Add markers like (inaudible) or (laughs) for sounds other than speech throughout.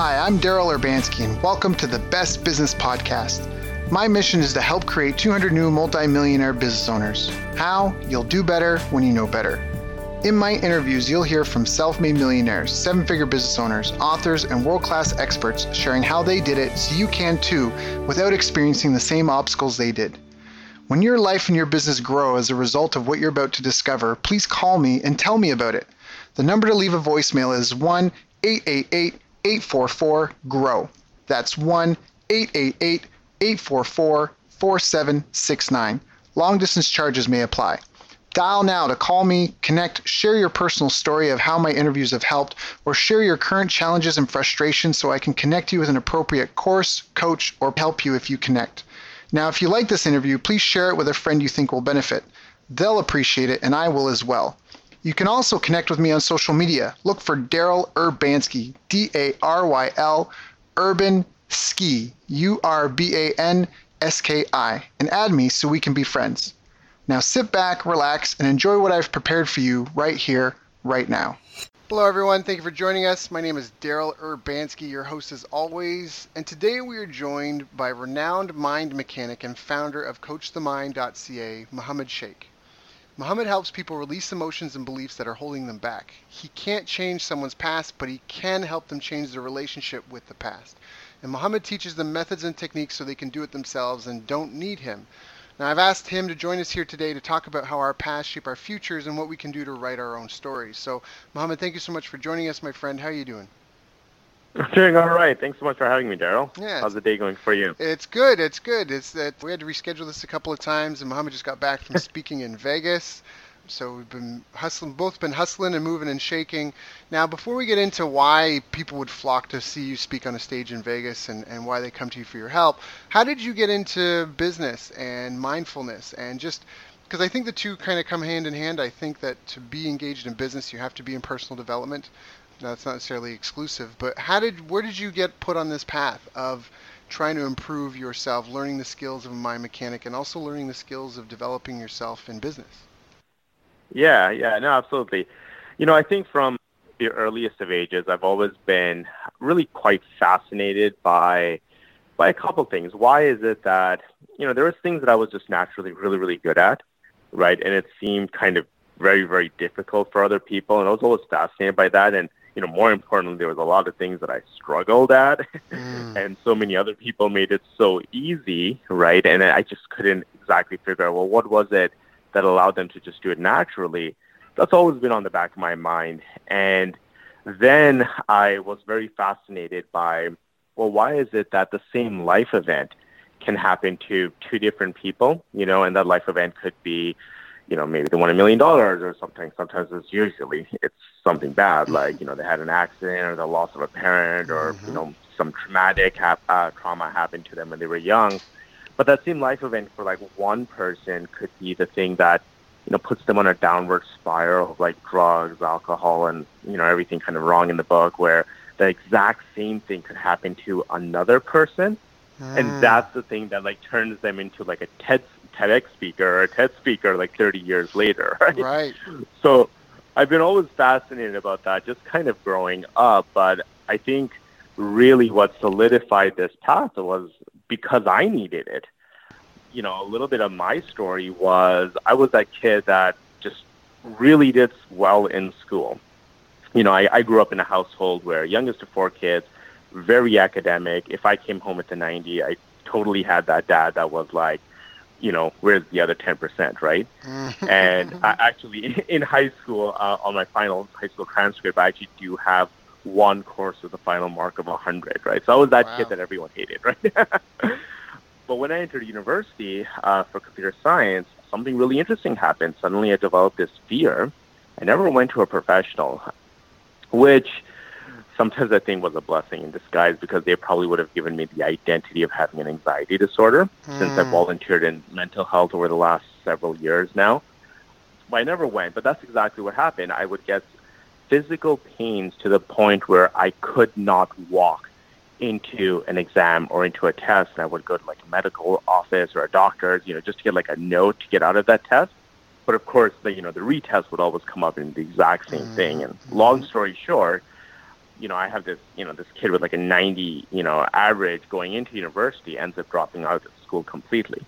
Hi, I'm Daryl Urbanski, and welcome to the Best Business Podcast. My mission is to help create 200 new multimillionaire business owners. How? You'll do better when you know better. In my interviews, you'll hear from self made millionaires, seven figure business owners, authors, and world class experts sharing how they did it so you can too without experiencing the same obstacles they did. When your life and your business grow as a result of what you're about to discover, please call me and tell me about it. The number to leave a voicemail is 1 888 844 GROW. That's 1 888 844 4769. Long distance charges may apply. Dial now to call me, connect, share your personal story of how my interviews have helped, or share your current challenges and frustrations so I can connect you with an appropriate course, coach, or help you if you connect. Now, if you like this interview, please share it with a friend you think will benefit. They'll appreciate it, and I will as well. You can also connect with me on social media. Look for Daryl Urbanski, D A R Y L, Urban Ski, U R B A N S K I, and add me so we can be friends. Now sit back, relax, and enjoy what I've prepared for you right here, right now. Hello, everyone. Thank you for joining us. My name is Daryl Urbanski, your host as always, and today we are joined by renowned mind mechanic and founder of CoachTheMind.ca, Mohammed Sheikh. Mohammed helps people release emotions and beliefs that are holding them back. He can't change someone's past, but he can help them change their relationship with the past. And Mohammed teaches them methods and techniques so they can do it themselves and don't need him. Now, I've asked him to join us here today to talk about how our past shape our futures and what we can do to write our own stories. So, Mohammed, thank you so much for joining us, my friend. How are you doing? I'm (laughs) doing all right. Thanks so much for having me, Daryl. Yeah. How's the day going for you? It's good. It's good. It's that we had to reschedule this a couple of times, and Mohammed just got back from (laughs) speaking in Vegas. So we've been hustling, both been hustling and moving and shaking. Now, before we get into why people would flock to see you speak on a stage in Vegas and, and why they come to you for your help, how did you get into business and mindfulness and just because I think the two kind of come hand in hand. I think that to be engaged in business, you have to be in personal development. It's not necessarily exclusive, but how did where did you get put on this path of trying to improve yourself, learning the skills of a mind mechanic, and also learning the skills of developing yourself in business? Yeah, yeah, no, absolutely. You know, I think from the earliest of ages, I've always been really quite fascinated by by a couple things. Why is it that you know there was things that I was just naturally really really good at, right? And it seemed kind of very very difficult for other people, and I was always fascinated by that. And you know, more importantly, there was a lot of things that I struggled at, mm. (laughs) and so many other people made it so easy, right? And I just couldn't exactly figure out well what was it that allowed them to just do it naturally. That's always been on the back of my mind. And then I was very fascinated by, well, why is it that the same life event can happen to two different people, you know, and that life event could be, you know, maybe they won a million dollars or something. Sometimes it's usually it's something bad, like, you know, they had an accident or the loss of a parent or, mm-hmm. you know, some traumatic ha- uh, trauma happened to them when they were young but that same life event for like one person could be the thing that you know puts them on a downward spiral of like drugs, alcohol, and you know everything kind of wrong in the book. Where the exact same thing could happen to another person, mm. and that's the thing that like turns them into like a TED TEDx speaker or a TED speaker like 30 years later. (laughs) Right. Right. So I've been always fascinated about that, just kind of growing up. But I think really what solidified this path was because I needed it. You know, a little bit of my story was I was that kid that just really did well in school. You know, I, I grew up in a household where youngest of four kids, very academic. If I came home at the 90, I totally had that dad that was like, you know, where's the other 10%, right? (laughs) and I actually, (laughs) in high school, uh, on my final high school transcript, I actually do have one course with a final mark of 100, right? So I was that wow. kid that everyone hated, (laughs) right? but when I entered university uh, for computer science, something really interesting happened. Suddenly I developed this fear. I never went to a professional, which sometimes I think was a blessing in disguise because they probably would have given me the identity of having an anxiety disorder mm. since I hmm. volunteered in mental health over the last several years now. But I never went, but that's exactly what happened. I would get physical pains to the point where I could not walk into an exam or into a test. And I would go to like a medical office or a doctor's, you know, just to get like a note to get out of that test. But of course, the you know the retest would always come up in the exact same thing. And long story short, you know, I have this, you know, this kid with like a 90, you know, average going into university ends up dropping out of school completely.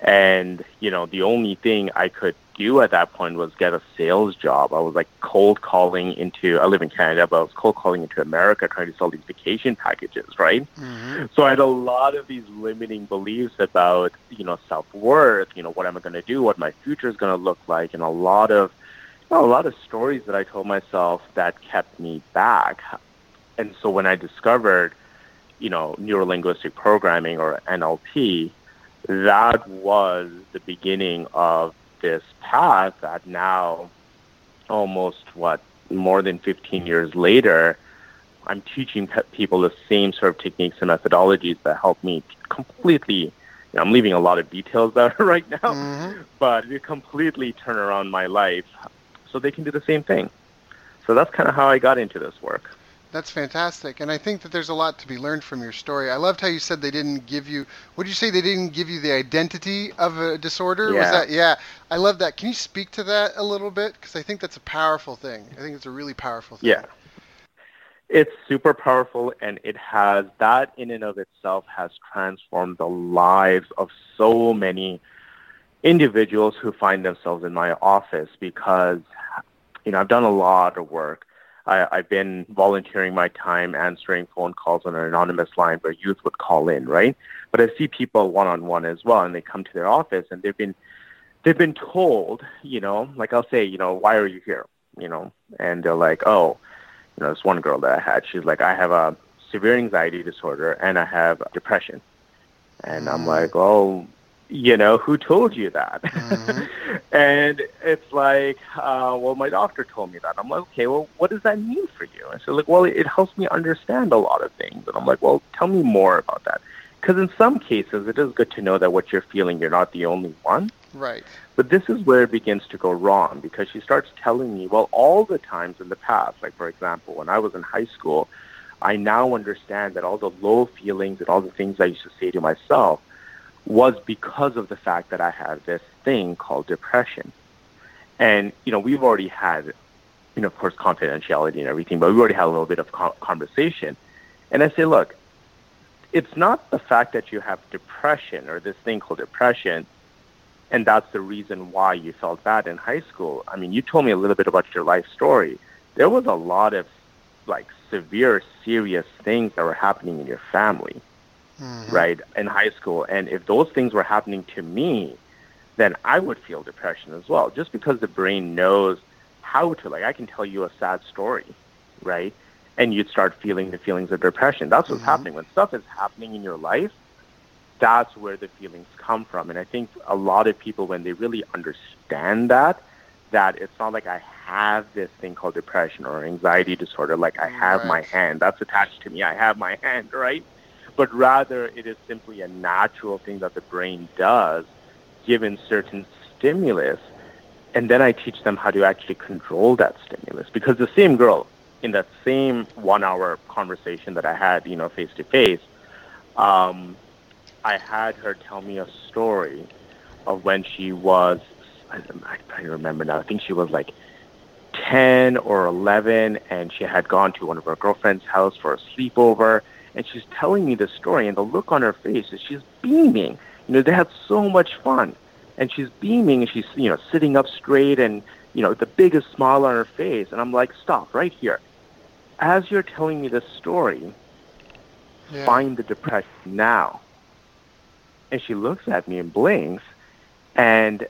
And, you know, the only thing I could do at that point was get a sales job. I was like cold calling into, I live in Canada, but I was cold calling into America trying to sell these vacation packages, right? Mm-hmm. So I had a lot of these limiting beliefs about, you know, self-worth, you know, what am I going to do, what my future is going to look like, and a lot of, a lot of stories that I told myself that kept me back. And so when I discovered, you know, neurolinguistic programming or NLP, that was the beginning of this path that now, almost what, more than 15 years later, I'm teaching people the same sort of techniques and methodologies that help me completely. You know, I'm leaving a lot of details (laughs) out right now, mm-hmm. but it completely turn around my life so they can do the same thing. So that's kind of how I got into this work. That's fantastic. And I think that there's a lot to be learned from your story. I loved how you said they didn't give you, what did you say? They didn't give you the identity of a disorder? Yeah. Was that, yeah. I love that. Can you speak to that a little bit? Because I think that's a powerful thing. I think it's a really powerful thing. Yeah. It's super powerful, and it has, that in and of itself has transformed the lives of so many individuals who find themselves in my office because, you know, I've done a lot of work I, I've been volunteering my time answering phone calls on an anonymous line where youth would call in, right? But I see people one on one as well, and they come to their office and they've been they've been told, you know, like I'll say, you know, why are you here? You know, and they're like, oh, you know, this one girl that I had, she's like, I have a severe anxiety disorder and I have depression. And I'm like, oh, you know, who told you that? Mm-hmm. (laughs) and it's like, uh, well, my doctor told me that. I'm like, okay, well, what does that mean for you? And so, like, well, it helps me understand a lot of things. And I'm like, well, tell me more about that. Because in some cases, it is good to know that what you're feeling, you're not the only one. Right. But this is where it begins to go wrong because she starts telling me, well, all the times in the past, like, for example, when I was in high school, I now understand that all the low feelings and all the things I used to say to myself – was because of the fact that I had this thing called depression. And, you know, we've already had, you know, of course, confidentiality and everything, but we already had a little bit of conversation. And I say, look, it's not the fact that you have depression or this thing called depression, and that's the reason why you felt bad in high school. I mean, you told me a little bit about your life story. There was a lot of, like, severe, serious things that were happening in your family mm-hmm. right, in high school. And if those things were happening to me, then I would feel depression as well, just because the brain knows how to. Like, I can tell you a sad story, right? And you'd start feeling the feelings of depression. That's what's mm-hmm. happening. When stuff is happening in your life, that's where the feelings come from. And I think a lot of people, when they really understand that, that it's not like I have this thing called depression or anxiety disorder, like I have right. my hand. That's attached to me. I have my hand, right? But rather it is simply a natural thing that the brain does given certain stimulus. And then I teach them how to actually control that stimulus because the same girl in that same one hour conversation that I had, you know, face to face, I had her tell me a story of when she was, I, I remember now, I think she was like 10 or 11 and she had gone to one of her girlfriend's house for a sleepover and she's telling me the story, and the look on her face is she's beaming. You know, they had so much fun, and she's beaming, and she's you know sitting up straight, and you know the biggest smile on her face. And I'm like, stop right here. As you're telling me this story, yeah. find the depression now. And she looks at me and blinks, and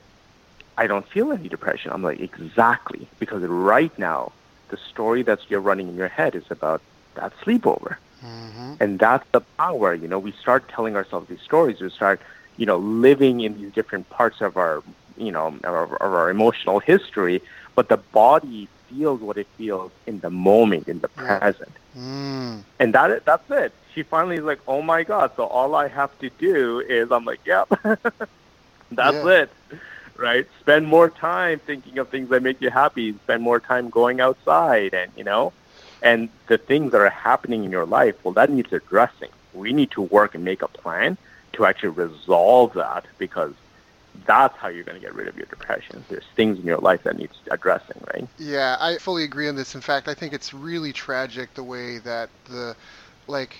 I don't feel any depression. I'm like, exactly, because right now, the story that's you're running in your head is about that sleepover. Mm-hmm. And that's the power. You know, we start telling ourselves these stories. We start, you know, living in these different parts of our, you know, of our, of our emotional history. But the body feels what it feels in the moment, in the present. Mm. And that that's it. She finally is like, oh my god! So all I have to do is, I'm like, yep, (laughs) that's yeah. it, right? Spend more time thinking of things that make you happy. Spend more time going outside, and you know, and the things that are happening in your life, well, that needs addressing. We need to work and make a plan to actually resolve that because that's how you're going to get rid of your depression. There's things in your life that needs addressing, right? Yeah, I fully agree on this. In fact, I think it's really tragic the way that the like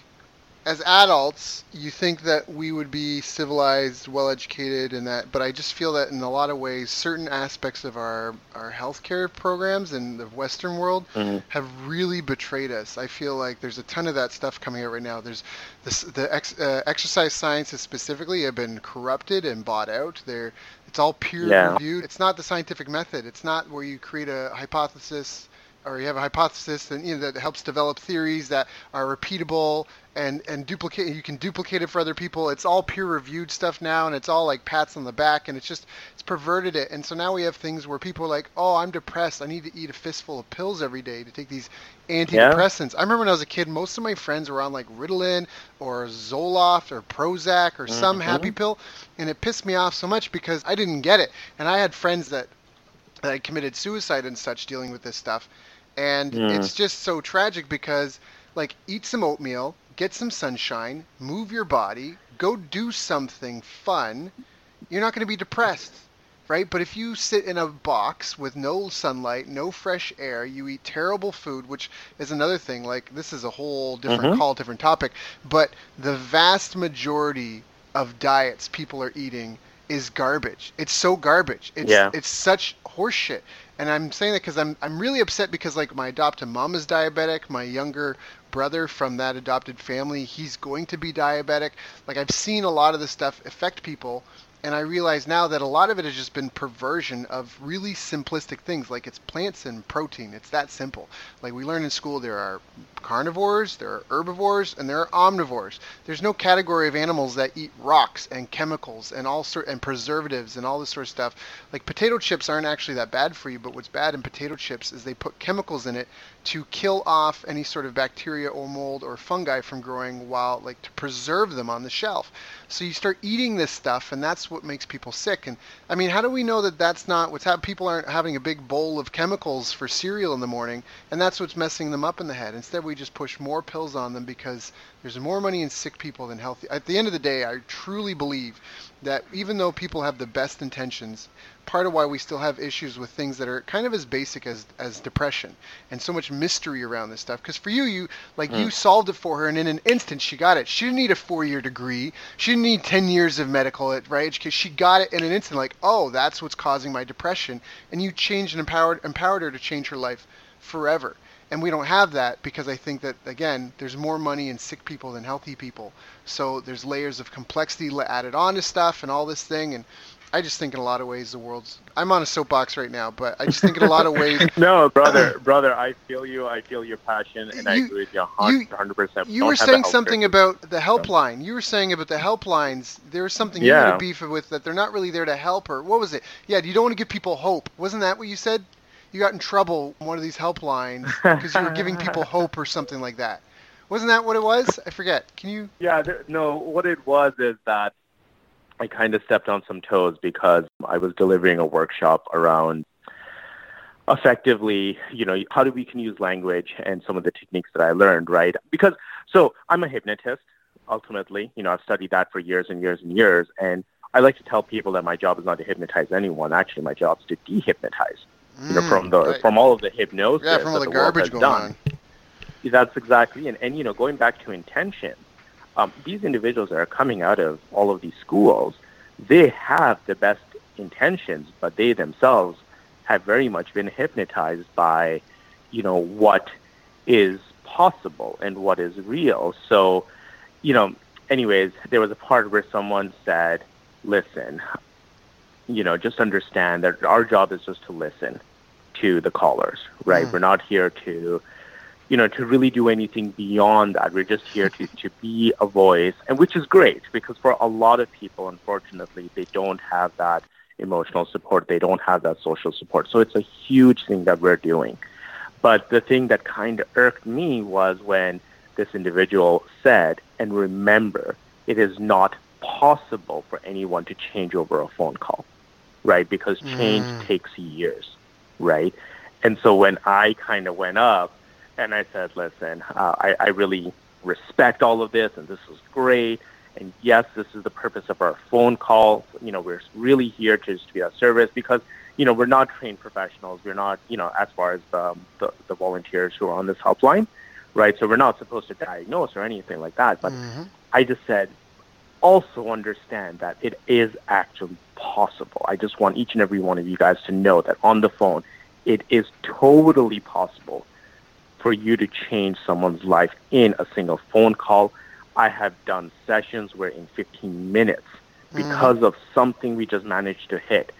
as adults, you think that we would be civilized, well educated, and that, but I just feel that in a lot of ways, certain aspects of our, our healthcare programs in the Western world mm-hmm. have really betrayed us. I feel like there's a ton of that stuff coming out right now. There's this, the ex, uh, exercise sciences specifically have been corrupted and bought out. They're, it's all peer yeah. reviewed. It's not the scientific method. It's not where you create a hypothesis or you have a hypothesis and you know, that helps develop theories that are repeatable and and duplicate you can duplicate it for other people it's all peer reviewed stuff now and it's all like pats on the back and it's just it's perverted it and so now we have things where people are like oh i'm depressed i need to eat a fistful of pills every day to take these antidepressants yeah. i remember when i was a kid most of my friends were on like ritalin or zoloft or prozac or mm-hmm. some happy pill and it pissed me off so much because i didn't get it and i had friends that that had committed suicide and such dealing with this stuff and mm. it's just so tragic because like eat some oatmeal get some sunshine, move your body, go do something fun, you're not going to be depressed, right? But if you sit in a box with no sunlight, no fresh air, you eat terrible food, which is another thing. Like, this is a whole different mm-hmm. call, different topic. But the vast majority of diets people are eating is garbage. It's so garbage. It's, yeah. it's such horseshit and I'm saying that because I'm I'm really upset because like my adopted mom is diabetic, my younger brother from that adopted family, he's going to be diabetic. Like I've seen a lot of this stuff affect people and I realize now that a lot of it has just been perversion of really simplistic things, like it's plants and protein. It's that simple. Like we learn in school, there are carnivores, there are herbivores, and there are omnivores. There's no category of animals that eat rocks and chemicals and all sort and preservatives and all this sort of stuff. Like potato chips aren't actually that bad for you, but what's bad in potato chips is they put chemicals in it to kill off any sort of bacteria or mold or fungi from growing while like to preserve them on the shelf. So you start eating this stuff, and that's what makes people sick. And I mean, how do we know that that's not what's happening? People aren't having a big bowl of chemicals for cereal in the morning, and that's what's messing them up in the head. Instead, we just push more pills on them because there's more money in sick people than healthy. At the end of the day, I truly believe that even though people have the best intentions, part of why we still have issues with things that are kind of as basic as as depression and so much mystery around this stuff. Because for you you like mm. you solved it for her and in an instant she got it. She didn't need a four-year degree. She didn't need 10 years of medical right education she got it in an instant like oh that's what's causing my depression. And you changed and empowered empowered her to change her life forever. And we don't have that because I think that again, there's more money in sick people than healthy people. So there's layers of complexity added on to stuff and all this thing, and I just think in a lot of ways the world's. I'm on a soapbox right now, but I just think in a lot of ways. (laughs) no, brother, (clears throat) brother, I feel you. I feel your passion, and you, I agree with you 100. percent You were saying something about the helpline. You were saying about the helplines. There's something yeah. you had a beef with that they're not really there to help her. What was it? Yeah, you don't want to give people hope. Wasn't that what you said? You got in trouble one of these helplines because you were giving people (laughs) hope or something like that. Wasn't that what it was? I forget. Can you? Yeah, there, no. What it was is that I kind of stepped on some toes because I was delivering a workshop around effectively, you know, how do we can use language and some of the techniques that I learned, right? Because so I'm a hypnotist ultimately, you know, I've studied that for years and years and years and I like to tell people that my job is not to hypnotize anyone. Actually, my job is to dehypnotize. Mm, you know, from the right. from all of the hypnosis yeah, from all the, the garbage going done. on. That's exactly, and, and you know, going back to intention, um, these individuals that are coming out of all of these schools, they have the best intentions, but they themselves have very much been hypnotized by, you know, what is possible and what is real. So, you know, anyways, there was a part where someone said, listen, you know, just understand that our job is just to listen to the callers, right? Mm. We're not here to you know, to really do anything beyond that. We're just here to, to be a voice, and which is great because for a lot of people, unfortunately, they don't have that emotional support. They don't have that social support. So it's a huge thing that we're doing. But the thing that kind of irked me was when this individual said, and remember, it is not possible for anyone to change over a phone call, right? Because change mm. takes years, right? And so when I kind of went up, and I said, listen, uh, I, I really respect all of this, and this is great. And yes, this is the purpose of our phone call. You know, we're really here to just be a service because you know we're not trained professionals. We're not you know as far as the the, the volunteers who are on this helpline, right? So we're not supposed to diagnose or anything like that. But mm-hmm. I just said also understand that it is actually possible. I just want each and every one of you guys to know that on the phone, it is totally possible for you to change someone's life in a single phone call. I have done sessions where in 15 minutes, mm-hmm. because mm. of something we just managed to hit,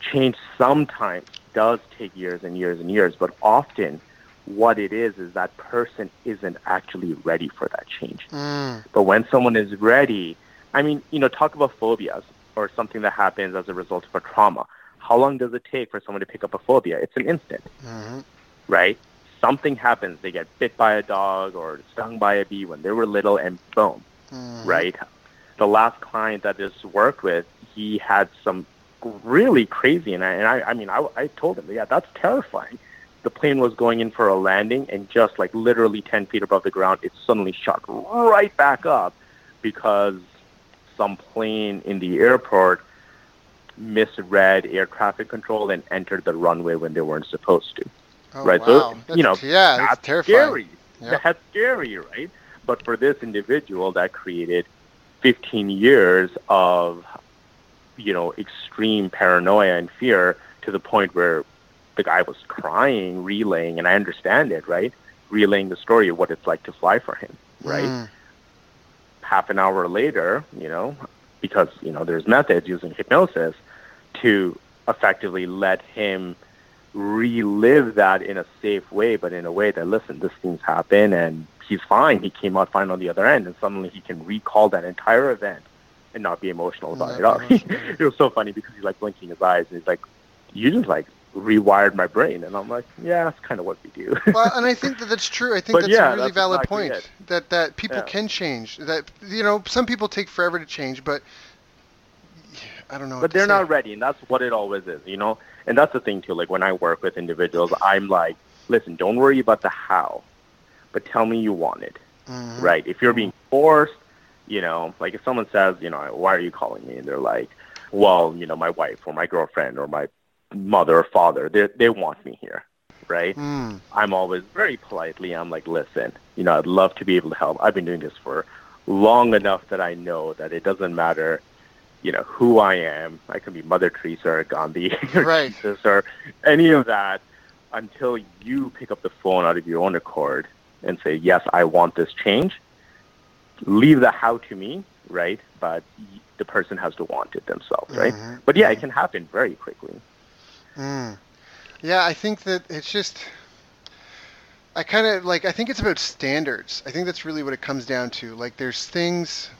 change sometimes does take years and years and years, but often what it is is that person isn't actually ready for that change. Mm. But when someone is ready, I mean, you know, talk about phobias or something that happens as a result of a trauma. How long does it take for someone to pick up a phobia? It's an instant, mm-hmm. right? Something happens. They get bit by a dog or stung by a bee when they were little, and boom, mm-hmm. right? The last client that this worked with, he had some really crazy, and I, and I, I mean, I, I told him, yeah, that's terrifying. The plane was going in for a landing, and just like literally 10 feet above the ground, it suddenly shot right back up because some plane in the airport misread air traffic control and entered the runway when they weren't supposed to. Oh, right? Wow. So, that's, you know, yeah, that's, terrifying. scary. Yep. That's scary, right? But for this individual, that created 15 years of, you know, extreme paranoia and fear to the point where the guy was crying, relaying, and I understand it, right? Relaying the story of what it's like to fly for him, right? Mm half an hour later, you know, because, you know, there's methods using hypnosis to effectively let him relive that in a safe way, but in a way that, listen, this thing's happened and he's fine. He came out fine on the other end, and suddenly he can recall that entire event and not be emotional about it. All. (laughs) it was so funny because he's like blinking his eyes and he's like, "You just like rewired my brain. And I'm like, yeah, that's kind of what we do. well, (laughs) and I think that that's true. I think that's yeah, a really valid exactly point it. that that people yeah. can change. That you know, some people take forever to change, but I don't know. But they're say. not ready, and that's what it always is, you know. And that's the thing too. Like when I work with individuals, I'm like, listen, don't worry about the how, but tell me you want it, mm-hmm. right? If you're being forced, you know, like if someone says, you know, why are you calling me? And they're like, well, you know, my wife or my girlfriend or my mother or father. They they want me here, right? Mm. I'm always very politely. I'm like, listen, you know, I'd love to be able to help. I've been doing this for long enough that I know that it doesn't matter, you know, who I am. I can be Mother Teresa or Gandhi (laughs) or right. Jesus or any of that until you pick up the phone out of your own accord and say, yes, I want this change. Leave the how to me, right? But the person has to want it themselves, right? Mm-hmm. But yeah, mm-hmm. it can happen very quickly. Mm. Yeah, I think that it's just. I kind of like. I think it's about standards. I think that's really what it comes down to. Like, there's things.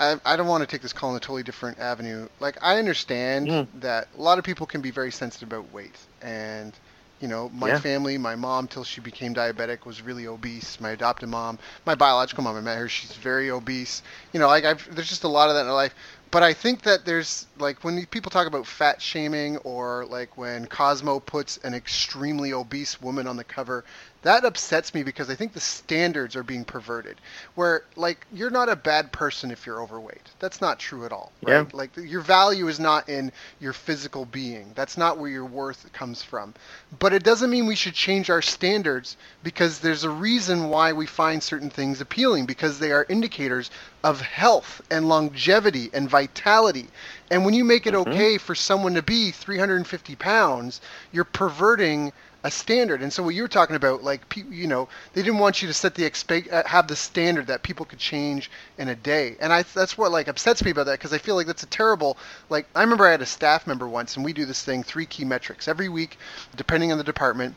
I, I don't want to take this call in a totally different avenue. Like, I understand mm. that a lot of people can be very sensitive about weight, and you know, my yeah. family, my mom, till she became diabetic, was really obese. My adopted mom, my biological mom, I met her. She's very obese. You know, like I've, there's just a lot of that in her life but I think that there's like when people talk about fat shaming or like when Cosmo puts an extremely obese woman on the cover, that upsets me because I think the standards are being perverted. Where like you're not a bad person if you're overweight. That's not true at all. Right? Yeah. Like your value is not in your physical being. That's not where your worth comes from. But it doesn't mean we should change our standards because there's a reason why we find certain things appealing because they are indicators of health and longevity and vitality. And when you make it mm-hmm. okay for someone to be 350 pounds, you're perverting a standard. And so what you were talking about, like you know, they didn't want you to set the expect uh, have the standard that people could change in a day. And I that's what like upsets me about that because I feel like that's a terrible like I remember I had a staff member once and we do this thing three key metrics every week, depending on the department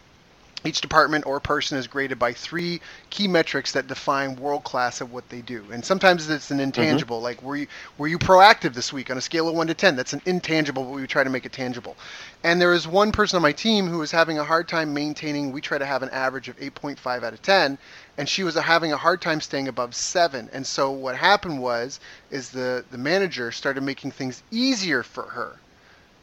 each department or person is graded by three key metrics that define world class of what they do. And sometimes it's an intangible, mm-hmm. like were you were you proactive this week on a scale of one to ten? That's an intangible, but we try to make it tangible. And there is one person on my team who was having a hard time maintaining. We try to have an average of 8.5 out of 10, and she was having a hard time staying above seven. And so what happened was, is the the manager started making things easier for her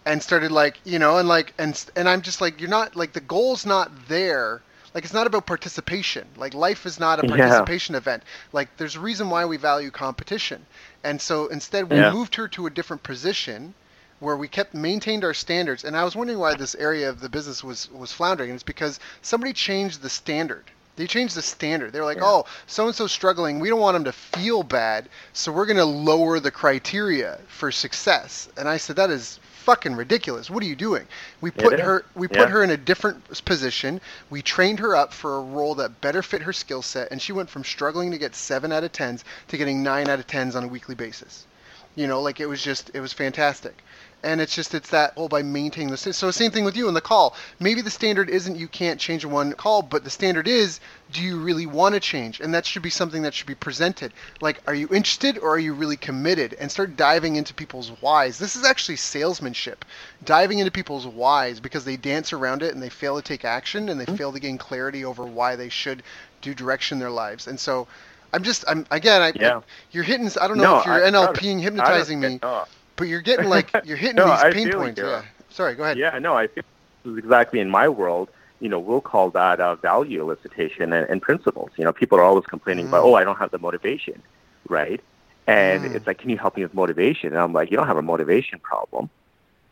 and started like you know and like and and i'm just like you're not like the goal's not there. Like it's not about participation. Like life is not a Yeah. participation event. Like there's a reason why we value competition. And so instead we Yeah. moved her to a different position where we kept maintained our standards. And i was wondering why this area of the business was was floundering. And it's because somebody changed the standard. They changed the standard. They were like Yeah. oh so and so's struggling. We don't want them to feel bad. So we're going to lower the criteria for success. And i said that is fucking ridiculous. What are you doing? We put her we put Yeah. her in a different position. We trained her up for a role that better fit her skill set and she went from struggling to get 7 out of 10s to getting 9 out of 10s on a weekly basis. You know like it was just it was fantastic and it's just it's that whole by maintaining the so same thing with you in the call. Maybe the standard isn't you can't change in one call but the standard is do you really want to change? And that should be something that should be presented. Like are you interested or are you really committed? And start diving into people's whys. This is actually salesmanship. Diving into people's whys because they dance around it and they fail to take action and they mm-hmm. fail to gain clarity over why they should do direction in their lives. And so i'm just i'm again i Yeah. you're hitting i don't know No, if you're I- nlping don't- me. no. But you're getting like (laughs) you're hitting No, these I pain points. Yeah. Sorry, go ahead. Yeah, no, I think this is exactly in my world. You know, we'll call that uh, value elicitation and, and principles. You know, people are always complaining about, Mm. oh, I don't have the motivation, right? And Mm. it's like, can you help me with motivation? And I'm like, you don't have a motivation problem,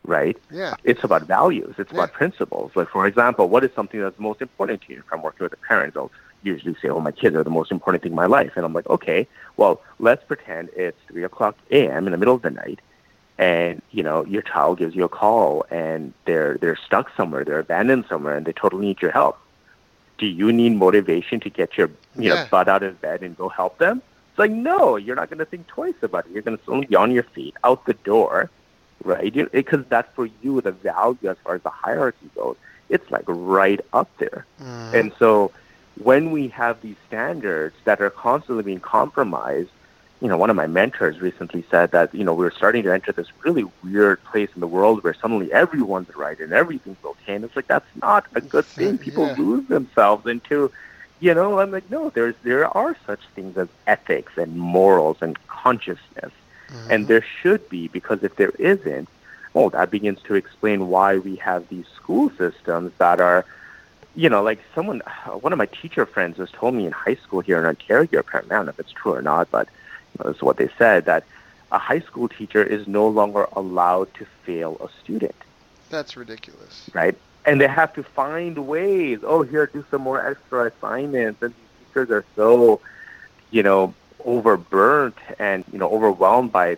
right? Yeah. It's about values. It's about principles. Like, for example, what is something that's most important to you? If I'm working with a parent, I'll usually say, oh, my kids are the most important thing in my life. And I'm like, okay, well, let's pretend it's 3 o'clock a.m. in the middle of the night and you know your child gives you a call and they're they're stuck somewhere they're abandoned somewhere and they totally need your help. Do you need motivation to get your you know butt out of bed and go help them? It's like no you're not going to think twice about it. You're going to suddenly be on your feet out the door right? Because that's for you the value as far as the hierarchy goes. It's like right up there. Mhm. and so when we have these standards that are constantly being compromised, you know, one of my mentors recently said that, you know, we're starting to enter this really weird place in the world where suddenly everyone's right and everything's okay. And it's like, that's not a good thing. People Yeah. lose themselves into, you know, I'm like, no, there's, there are such things as ethics and morals and consciousness. Mhm. And there should be, because if there isn't, oh, that begins to explain why we have these school systems that are, you know, like someone, one of my teacher friends just told me in high school here in Ontario, apparently, I don't know if it's true or not, but you know, this is what they said, that a high school teacher is no longer allowed to fail a student, That's ridiculous. right? And they have to find ways, oh, here, do some more extra assignments. And these teachers are so, you know, overburnt and, you know, overwhelmed by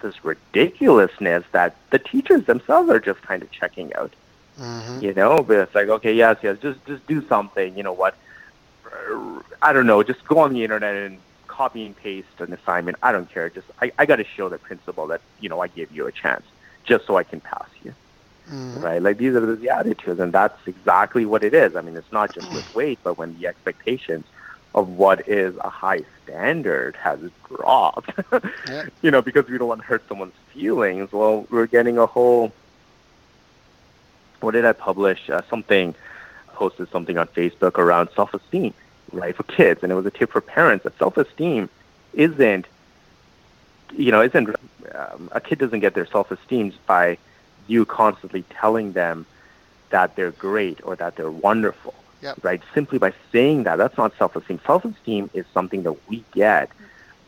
this ridiculousness that the teachers themselves are just kind of checking out hmm you know but it's like okay yes yes just just do something you know what i don't know just go on the internet and copy and paste an assignment i don't care. Just i, I got to show the principal that you know i gave you a chance just so i can pass you. Hmm right? Like these are the, the attitudes and that's exactly what it is. I mean it's not just with (clears throat) weight but when the expectations of what is a high standard has dropped (laughs) Yeah. you know because we don't want to hurt someone's feelings well we're getting a whole what did I publish? Uh, something posted something on Facebook around self-esteem, right, for kids, and it was a tip for parents that self-esteem isn't, you know, isn't um, a kid doesn't get their self-esteem by you constantly telling them that they're great or that they're wonderful, Yep. right? Simply by saying that, that's not self-esteem. Self-esteem is something that we get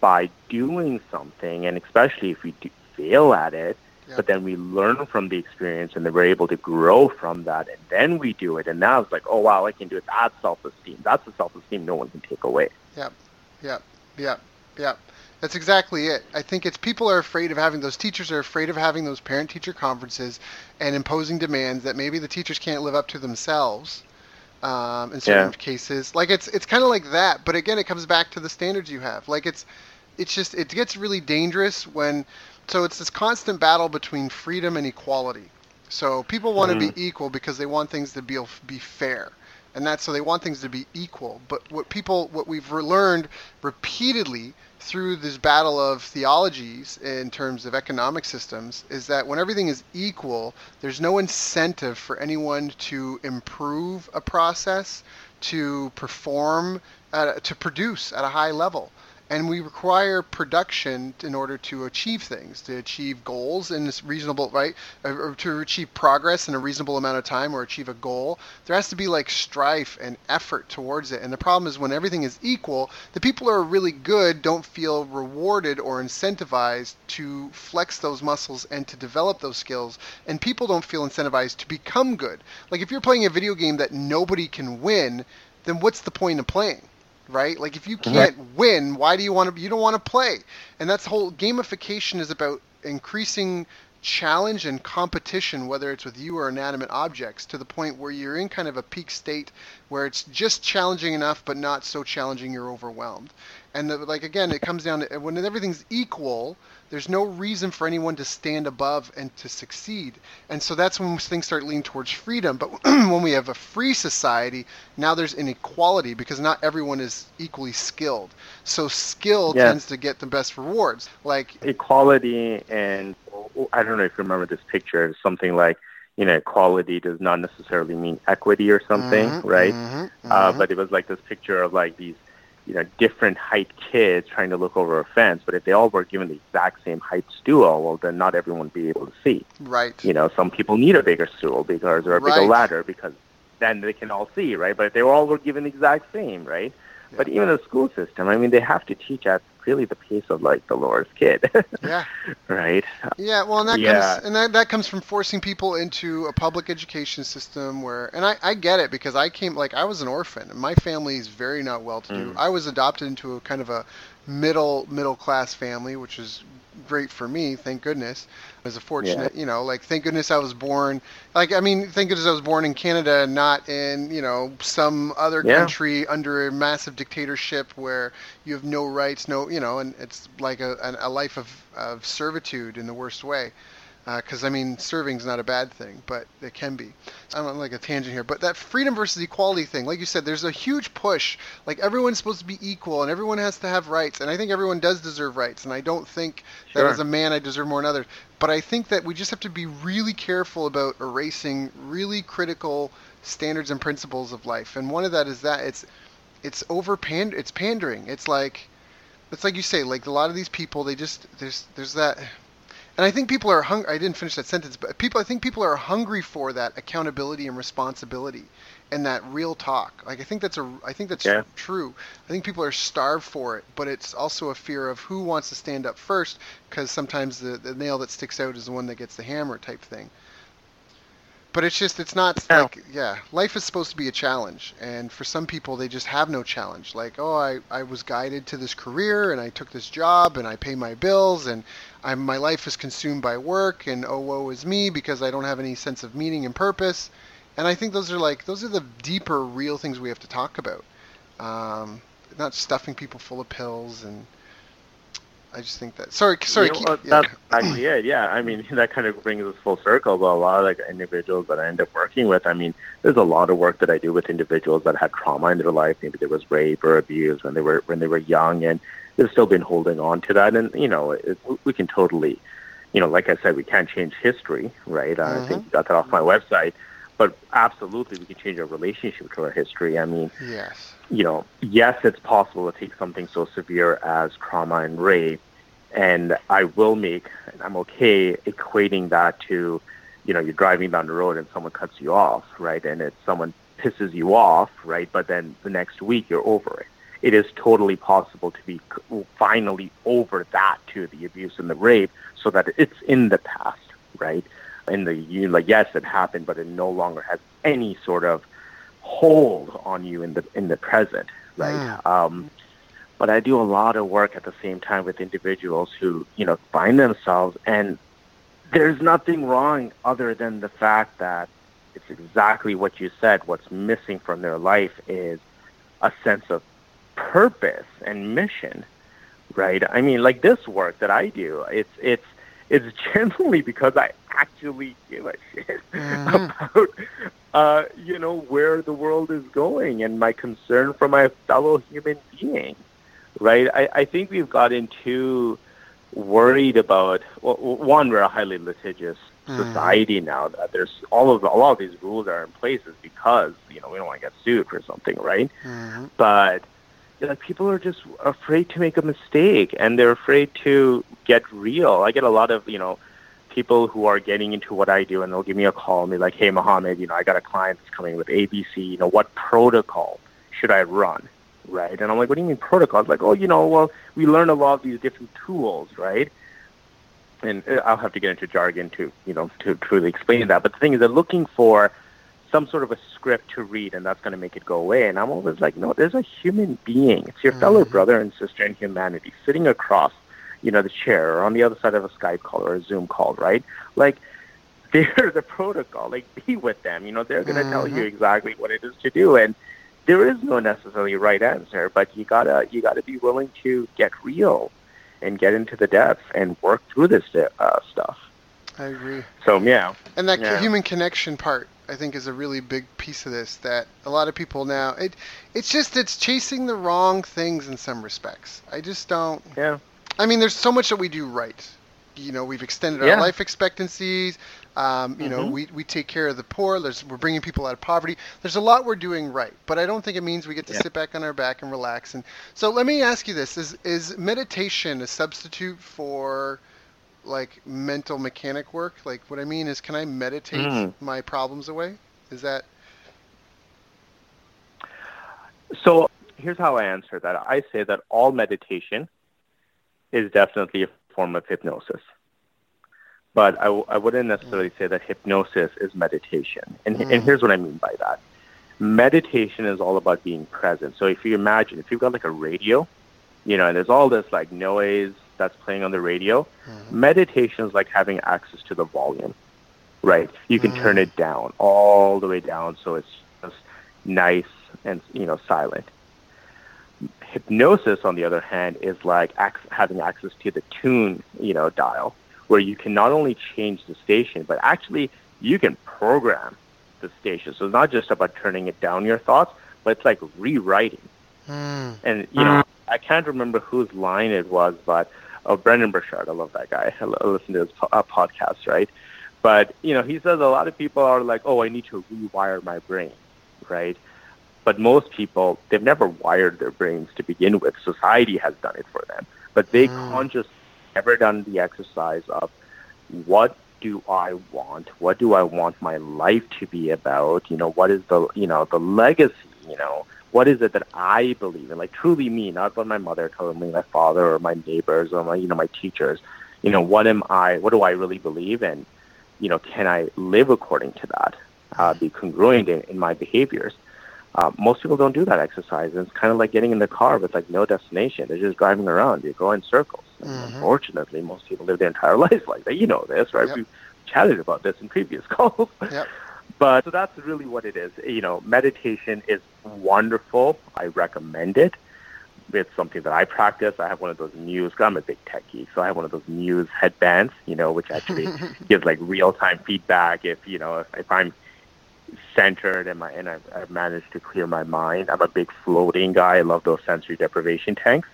by doing something, and especially if we do fail at it, But then we learn from the experience and then we're able to grow from that and then we do it and now it's like oh wow i can do it that's self-esteem that's the self-esteem no one can take away Yep. Yep. Yep. Yep. That's exactly it. I think it's people are afraid of having those teachers are afraid of having those parent teacher conferences and imposing demands that maybe the teachers can't live up to themselves. Um, in certain Yeah. cases, like it's it's kind of like that, but again, it comes back to the standards you have. Like it's it's just it gets really dangerous when so it's this constant battle between freedom and equality. So people want to be mm. equal because they want things to be be fair, and that's so they want things to be equal. But what people what we've re- learned repeatedly through this battle of theologies in terms of economic systems is that when everything is equal, there's no incentive for anyone to improve a process, to perform, at a, to produce at a high level. And we require production in order to achieve things, to achieve goals in this reasonable right, uh, or to achieve progress in a reasonable amount of time, or achieve a goal. There has to be like strife and effort towards it. And the problem is when everything is equal, the people who are really good don't feel rewarded or incentivized to flex those muscles and to develop those skills, and people don't feel incentivized to become good. Like if you're playing a video game that nobody can win, then what's the point of playing? Right? Like if you can't win, why do you want to? You don't want to play, and that's whole gamification is about increasing challenge and competition, whether it's with you or inanimate objects, to the point where you're in kind of a peak state where it's just challenging enough, but not so challenging you're overwhelmed. And the, like again, it comes down to when everything's equal, there's no reason for anyone to stand above and to succeed. And so that's when things start leaning towards freedom. But (clears throat) when we have a free society, now there's inequality because not everyone is equally skilled. So skill yes. tends to get the best rewards. Like equality and I don't know if you remember this picture, something like you know, equality does not necessarily mean equity or something, mm-hmm, right? Mm-hmm, mm-hmm. Uh, but it was like this picture of like these you know, different height kids trying to look over a fence, but if they all were given the exact same height stool, well, then not everyone would be able to see. Right. You know, some people need a bigger stool because or a right. bigger ladder because then they can all see, right? But if they all were given the exact same, right? Yeah. But even the school system, I mean, they have to teach at really the pace of like the Lord's kid. (laughs) yeah. Right. Yeah. Well, and that yeah. comes and that, that comes from forcing people into a public education system where, and I, I get it because I came like I was an orphan and my family is very not well to do. Mm. I was adopted into a kind of a middle middle class family, which is great for me, thank goodness. It was a fortunate, yeah. you know, like thank goodness I was born. Like I mean, thank goodness I was born in Canada, and not in you know some other yeah. country under a massive dictatorship where you have no rights, no, you know, and it's like a, a life of, of servitude in the worst way because uh, I mean, serving's not a bad thing, but it can be. I'm on like a tangent here, but that freedom versus equality thing, like you said, there's a huge push. Like everyone's supposed to be equal, and everyone has to have rights, and I think everyone does deserve rights, and I don't think sure. that as a man I deserve more than others. But I think that we just have to be really careful about erasing really critical standards and principles of life, and one of that is that it's it's over pand it's pandering. It's like it's like you say, like a lot of these people, they just there's there's that and I think people are hungry. I didn't finish that sentence, but people, I think people are hungry for that accountability and responsibility, and that real talk. Like I think that's a, I think that's yeah. true. I think people are starved for it, but it's also a fear of who wants to stand up first, because sometimes the, the nail that sticks out is the one that gets the hammer type thing but it's just it's not no. like yeah life is supposed to be a challenge and for some people they just have no challenge like oh i, I was guided to this career and i took this job and i pay my bills and I'm, my life is consumed by work and oh woe is me because i don't have any sense of meaning and purpose and i think those are like those are the deeper real things we have to talk about um, not stuffing people full of pills and I just think that. Sorry, sorry. You know, keep, that's yeah. actually it. Yeah, I mean (laughs) that kind of brings us full circle. But a lot of like individuals that I end up working with, I mean, there's a lot of work that I do with individuals that had trauma in their life. Maybe there was rape or abuse when they were when they were young, and they've still been holding on to that. And you know, it, we can totally, you know, like I said, we can't change history, right? Mm-hmm. I think you got that off my website. But absolutely, we can change our relationship to our history. I mean, yes you know, yes, it's possible to take something so severe as trauma and rape, and I will make, and I'm okay equating that to, you know, you're driving down the road and someone cuts you off, right? And it's someone pisses you off, right? But then the next week you're over it. It is totally possible to be finally over that to the abuse and the rape so that it's in the past, right? In the, you like, yes, it happened, but it no longer has any sort of hold on you in the in the present, right? Mm. Um, but I do a lot of work at the same time with individuals who you know find themselves, and there's nothing wrong other than the fact that it's exactly what you said. What's missing from their life is a sense of purpose and mission, right? I mean, like this work that I do, it's it's it's (laughs) generally because I actually give a shit mm-hmm. about uh, you know, where the world is going and my concern for my fellow human being, right? I, I think we've gotten too worried about, well, one, we're a highly litigious mm. society now that there's all of a lot of these rules are in place is because, you know, we don't want to get sued for something, right? Mm-hmm. But like people are just afraid to make a mistake and they're afraid to get real. I get a lot of, you know, people who are getting into what I do and they'll give me a call and be like, Hey Mohammed, you know, I got a client that's coming with ABC, you know, what protocol should I run? Right. And I'm like, What do you mean protocol? It's like, oh, you know, well, we learn a lot of these different tools, right? And uh, I'll have to get into jargon to, you know, to truly explain that. But the thing is they're looking for some sort of a script to read and that's going to make it go away. And I'm always like, no, there's a human being. It's your mm-hmm. fellow brother and sister in humanity sitting across, you know, the chair or on the other side of a Skype call or a Zoom call, right? Like, (laughs) they're the protocol. Like, be with them. You know, they're going to mm-hmm. tell you mm-hmm. exactly what it is to do. And there is no necessarily right answer, but you gotta you gotta be willing to get real and get into the depths and work through this uh, stuff. I agree. So yeah, and that yeah. human connection part I think is a really big piece of this that a lot of people now it it's just it's chasing the wrong things in some respects. I just don't Yeah. I mean there's so much that we do right. You know, we've extended yeah. our life expectancies. Um, you mm-hmm. know, we, we take care of the poor. There's, we're bringing people out of poverty. There's a lot we're doing right, but I don't think it means we get to yeah. sit back on our back and relax. And so, let me ask you this: Is is meditation a substitute for like mental mechanic work. Like what I mean is, can I meditate mm. my problems away? Is that? So here's how I answer that. I say that all meditation is definitely a form of hypnosis. But I w- I wouldn't necessarily say that hypnosis is meditation. And, mm. and here's what I mean by that. Meditation is all about being present. So if you imagine, if you've got like a radio, you know, and there's all this like noise, that's playing on the radio. Mm-hmm. Meditation is like having access to the volume, right? You can mm-hmm. turn it down all the way down so it's just nice and you know silent. Hypnosis, on the other hand, is like ac- having access to the tune, you know, dial, where you can not only change the station, but actually you can program the station. So it's not just about turning it down your thoughts, but it's like rewriting. Mm. And you know, I can't remember whose line it was, but oh, Brendan Burchard. I love that guy. I listen to his po- uh, podcast, right? But, you know, he says a lot of people are like, oh, I need to rewire my brain, right? But most people, they've never wired their brains to begin with. Society has done it for them. But they mm. consciously never done the exercise of what do I want? What do I want my life to be about? You know, what is the, you know, the legacy, you know, what is it that I believe in, like truly me, not what my mother told me, my father or my neighbors or my, you know, my teachers. You know, what am I? What do I really believe in? You know, can I live according to that? Uh, be congruent in, in my behaviors. Uh, most people don't do that exercise, and it's kind of like getting in the car with like no destination. They're just driving around. You go in circles. Mm-hmm. Unfortunately, most people live their entire (laughs) life like that. You know this, right? Yep. We've chatted about this in previous (laughs) calls. Yep. But so that's really what it is. You know, meditation is wonderful. I recommend it. It's something that I practice. I have one of those Muse. I'm a big tech geek, so I have one of those Muse headbands. You know, which actually (laughs) gives like real time feedback. If you know, if, if I'm centered and my and I've, I've managed to clear my mind. I'm a big floating guy. I love those sensory deprivation tanks.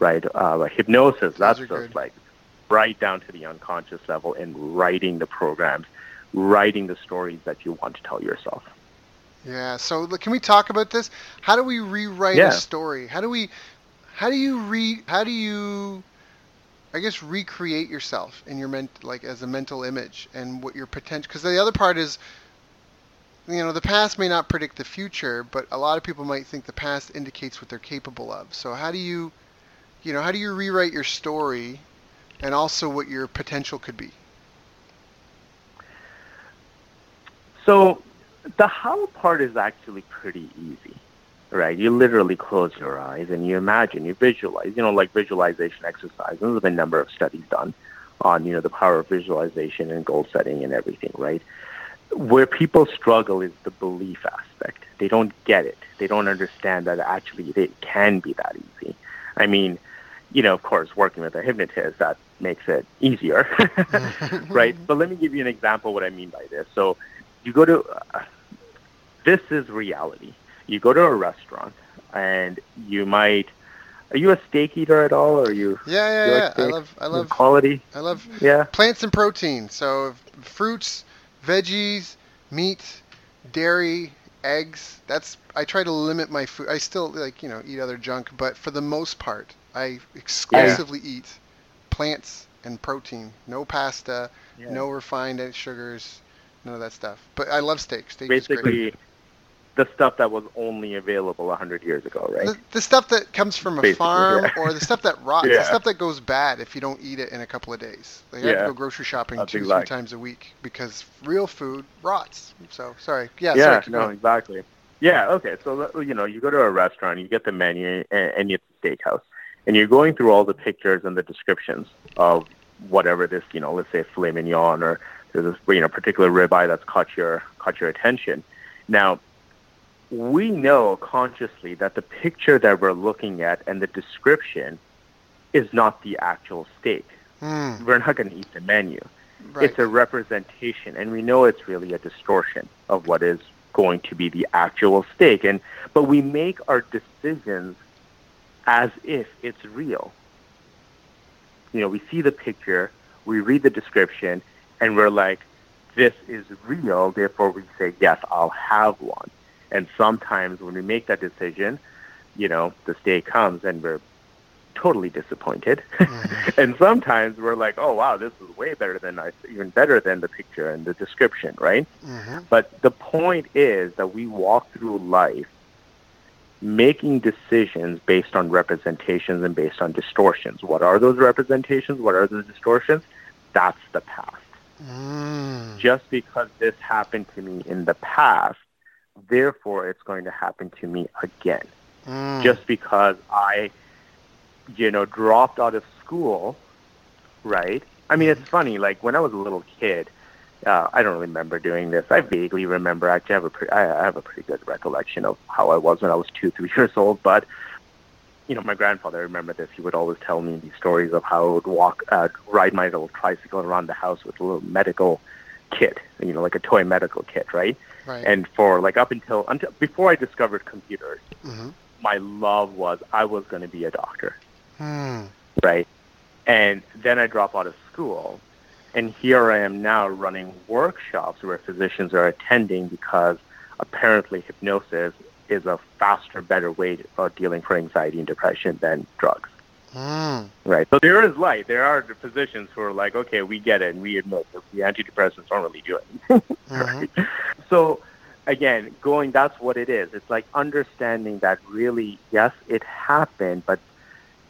Right, uh, like hypnosis. That's just good. like right down to the unconscious level and writing the programs writing the stories that you want to tell yourself. Yeah. So can we talk about this? How do we rewrite yeah. a story? How do we? How do you re? How do you? I guess recreate yourself in your ment like as a mental image and what your potential. Because the other part is, you know, the past may not predict the future, but a lot of people might think the past indicates what they're capable of. So how do you, you know, how do you rewrite your story, and also what your potential could be? So the how part is actually pretty easy, right? You literally close your eyes and you imagine, you visualize, you know, like visualization exercises. There's been a number of studies done on, you know, the power of visualization and goal setting and everything, right? Where people struggle is the belief aspect. They don't get it. They don't understand that actually it can be that easy. I mean, you know, of course, working with a hypnotist, that makes it easier, (laughs) (laughs) right? But let me give you an example of what I mean by this. So you go to uh, this is reality. You go to a restaurant and you might. Are you a steak eater at all? Or are you? Yeah, yeah, yeah. Like I love, I love quality. I love yeah plants and protein. So fruits, veggies, meat, dairy. eggs. That's I try to limit my food. I still like you know eat other junk, but for the most part, I exclusively yeah. eat plants and protein. No pasta, yeah. no refined sugars, none of that stuff. But I love steak. Steak Basically, the stuff that was only available 100 years ago, right? The, the stuff that comes from a Basically, farm yeah. or the stuff that rots, (laughs) yeah. the stuff that goes bad if you don't eat it in a couple of days. Like yeah. I have to go grocery shopping That's two, exactly. three times a week because real food rots. So, sorry. Yeah, yeah sorry, no, going. exactly. Yeah, okay. So, you know, you go to a restaurant, you get the menu, and, and it's a steakhouse. And you're going through all the pictures and the descriptions of whatever this, you know, let's say filet mignon or there's this, you know, particular ribeye that's caught your, caught your attention. Now, we know consciously that the picture that we're looking at and the description is not the actual steak. Mm. We're not going to eat the menu. Right. It's a representation, and we know it's really a distortion of what is going to be the actual steak. And but we make our decisions as if it's real. You know, we see the picture, we read the description, and we're like, "This is real." Therefore, we say, "Yes, I'll have one." And sometimes when we make that decision, you know, the day comes and we're totally disappointed. Mm-hmm. (laughs) and sometimes we're like, oh wow, this is way better than I, even better than the picture and the description, right? Mm-hmm. But the point is that we walk through life making decisions based on representations and based on distortions. What are those representations? What are the distortions? That's the past. Mm. Just because this happened to me in the past therefore it's going to happen to me again. Mm. Just because I, you know, dropped out of school, right? I mean, it's funny. Like when I was a little kid, uh, I don't remember doing this. I vaguely remember. Actually, I have a pre- I have a pretty good recollection of how I was when I was two, three (laughs) years old. But you know, my grandfather, I remember this. He would always tell me these stories of how I would walk, uh, ride my little tricycle around the house with a little medical kit, you know, like a toy medical kit, right? Right. And for like up until until before I discovered computers, mm-hmm. my love was I was going to be a doctor. Hmm. Right. And then I drop out of school, and here I am now running workshops where physicians are attending because apparently hypnosis is a faster, better way of dealing for anxiety and depression than drugs. Mm. Right. So there is light. There are physicians who are like, okay, we get it, and we admit that the antidepressants don't really do (laughs) it. mm-hmm. right? So again, going, that's what it is. It's like understanding that really, yes, it happened, but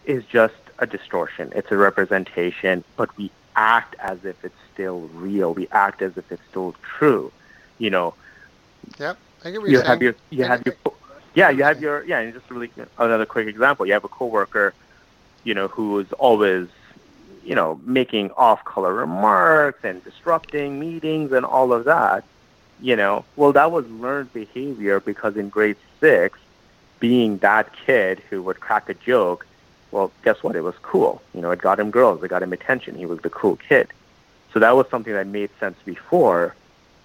is just a distortion. It's a representation, but we act as if it's still real. We act as if it's still true. You know. Yep. I get what you have your you have your yeah you have your yeah and just really another quick example you have a coworker you know, who is always, you know, making off-color remarks and disrupting meetings and all of that, you know, well, that was learned behavior because in grade six, being that kid who would crack a joke, well, guess what? It was cool. You know, it got him girls. It got him attention. He was the cool kid. So that was something that made sense before,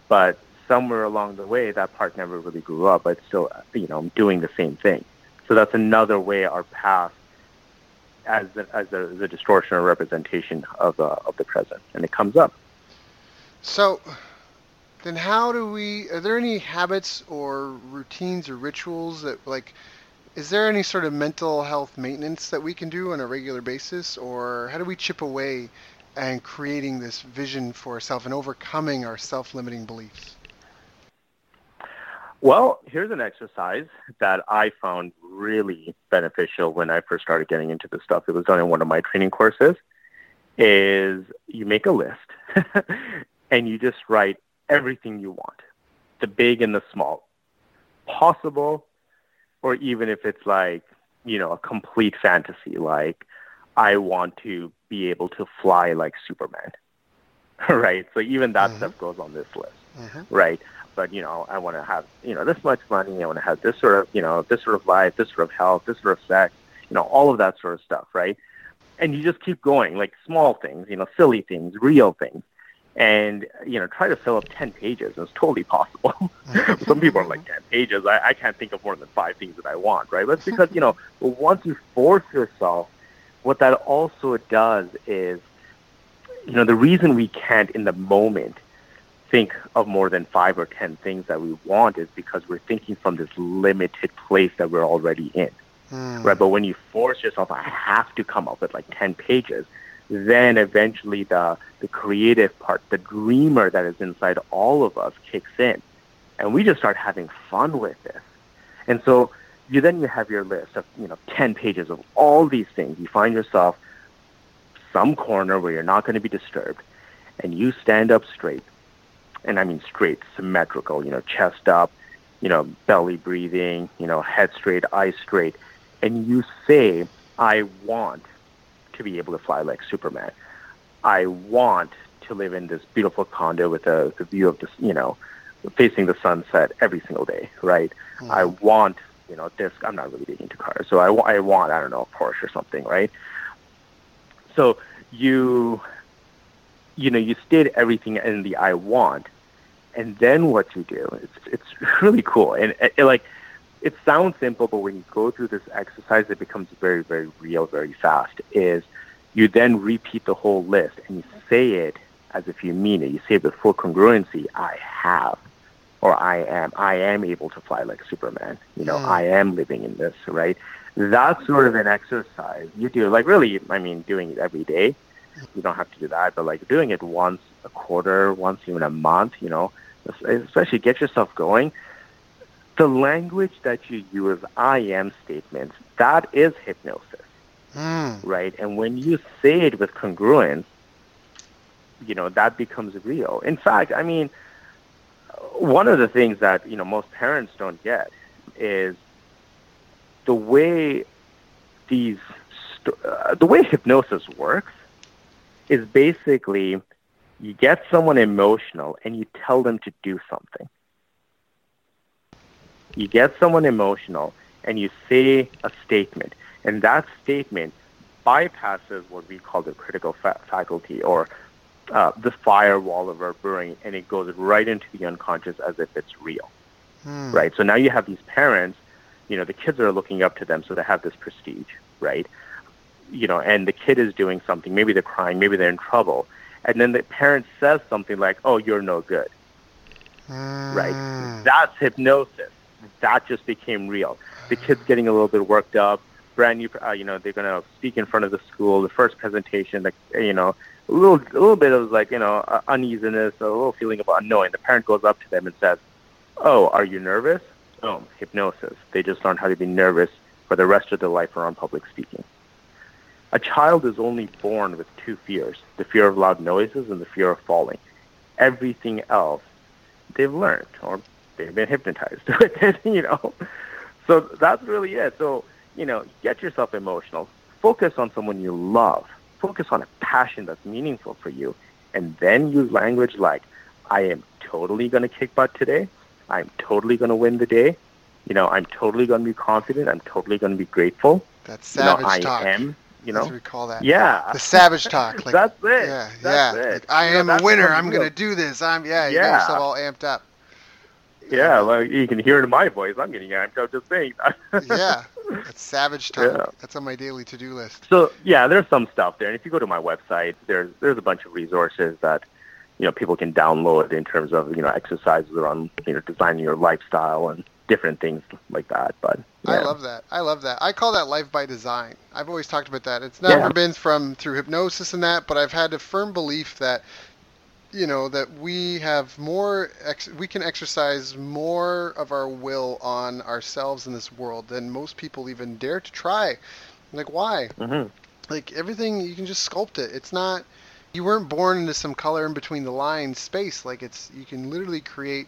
but somewhere along the way, that part never really grew up. But still, you know, doing the same thing. So that's another way our past as a, as a distortion or representation of uh, of the present, and it comes up. So, then how do we? Are there any habits or routines or rituals that like? Is there any sort of mental health maintenance that we can do on a regular basis, or how do we chip away and creating this vision for ourselves and overcoming our self-limiting beliefs? Well, here's an exercise that I found really beneficial when I first started getting into this stuff. It was done in one of my training courses. Is you make a list (laughs) and you just write everything you want, the big and the small, possible, or even if it's like you know a complete fantasy, like I want to be able to fly like Superman, (laughs) right? So even that mm-hmm. stuff goes on this list, mm-hmm. right? But you know, I want to have you know this much money. I want to have this sort of you know this sort of life, this sort of health, this sort of sex, you know, all of that sort of stuff, right? And you just keep going, like small things, you know, silly things, real things, and you know, try to fill up ten pages. It's totally possible. (laughs) Some people are like ten pages. I, I can't think of more than five things that I want, right? But because you know, once you force yourself, what that also does is, you know, the reason we can't in the moment think of more than five or ten things that we want is because we're thinking from this limited place that we're already in. Mm. Right. But when you force yourself, I have to come up with like 10 pages, then eventually the, the creative part, the dreamer that is inside all of us kicks in. And we just start having fun with this. And so you then you have your list of, you know, 10 pages of all these things. You find yourself some corner where you're not going to be disturbed and you stand up straight. And I mean straight, symmetrical, you know, chest up, you know, belly breathing, you know, head straight, eyes straight and you say, I want to be able to fly like Superman. I want to live in this beautiful condo with a, a view of this, you know, facing the sunset every single day, right? Mm-hmm. I want, you know, this. I'm not really big into cars, so I, I want, I don't know, a Porsche or something, right? So you, you know, you state everything in the I want, and then what you do, it's it's (laughs) really cool, and it, it, like it sounds simple, but when you go through this exercise, it becomes very, very real, very fast. Is you then repeat the whole list and you say it as if you mean it. You say it with full congruency. I have, or I am. I am able to fly like Superman. You know, mm. I am living in this. Right. That's sort of an exercise you do. Like really, I mean, doing it every day. You don't have to do that, but like doing it once a quarter, once even a month. You know, especially get yourself going the language that you use, I am statements, that is hypnosis. Mm. Right? And when you say it with congruence, you know, that becomes real. In fact, I mean, one of the things that, you know, most parents don't get is the way these, uh, the way hypnosis works is basically you get someone emotional and you tell them to do something you get someone emotional and you say a statement, and that statement bypasses what we call the critical fa- faculty or uh, the firewall of our brain, and it goes right into the unconscious as if it's real. Hmm. Right? So now you have these parents, you know, the kids are looking up to them, so they have this prestige, right? You know, and the kid is doing something, maybe they're crying, maybe they're in trouble, and then the parent says something like, oh, you're no good. Right? Hmm. That's hypnosis that just became real. The kids getting a little bit worked up, brand new, uh, you know, they're going to speak in front of the school, the first presentation, like, you know, a little, a little bit of like, you know, uh, uneasiness, a little feeling of unknowing. The parent goes up to them and says, oh, are you nervous? Boom, hypnosis. They just learn how to be nervous for the rest of their life around public speaking. A child is only born with two fears, the fear of loud noises and the fear of falling. Everything else they've learned or they've been hypnotized (laughs) with it, you know. So that's really it. So, you know, get yourself emotional. Focus on someone you love. Focus on a passion that's meaningful for you. And then use language like, I am totally going to kick butt today. I'm totally going to win the day. You know, I'm totally going to be confident. I'm totally going to be grateful. That's savage you know, I talk. am, you know, we call that. Yeah, the savage talk. Like, that's it. Yeah, that's yeah. It. Like, I you am know, a winner. I'm going to do this. I'm yeah. You yeah. get yourself all amped up. Yeah, like you can hear it in my voice. I'm getting amped up just saying that. (laughs) yeah, it's savage talk. Yeah. That's on my daily to-do list. So yeah, there's some stuff there, and if you go to my website, there's there's a bunch of resources that you know people can download in terms of you know exercises around you know designing your lifestyle and different things like that. But yeah. I love that. I love that. I call that life by design. I've always talked about that. It's never yeah. been from through hypnosis and that, but I've had a firm belief that you know that we have more ex- we can exercise more of our will on ourselves in this world than most people even dare to try like why mm-hmm. like everything you can just sculpt it it's not you weren't born into some color in between the lines space like it's you can literally create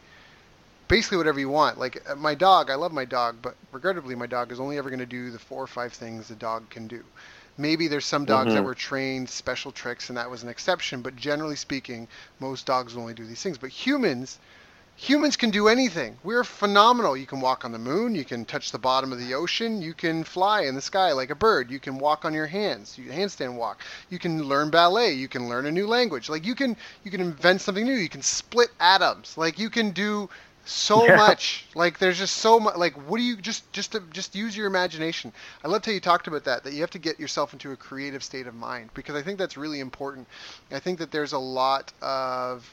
basically whatever you want like uh, my dog i love my dog but regrettably my dog is only ever going to do the four or five things a dog can do Maybe there's some dogs mm-hmm. that were trained special tricks and that was an exception, but generally speaking, most dogs only do these things. But humans, humans can do anything. We're phenomenal. You can walk on the moon, you can touch the bottom of the ocean, you can fly in the sky like a bird, you can walk on your hands, you handstand walk. You can learn ballet, you can learn a new language. Like you can you can invent something new, you can split atoms. Like you can do so yeah. much like there's just so much like what do you just just to just use your imagination i loved how you talked about that that you have to get yourself into a creative state of mind because i think that's really important i think that there's a lot of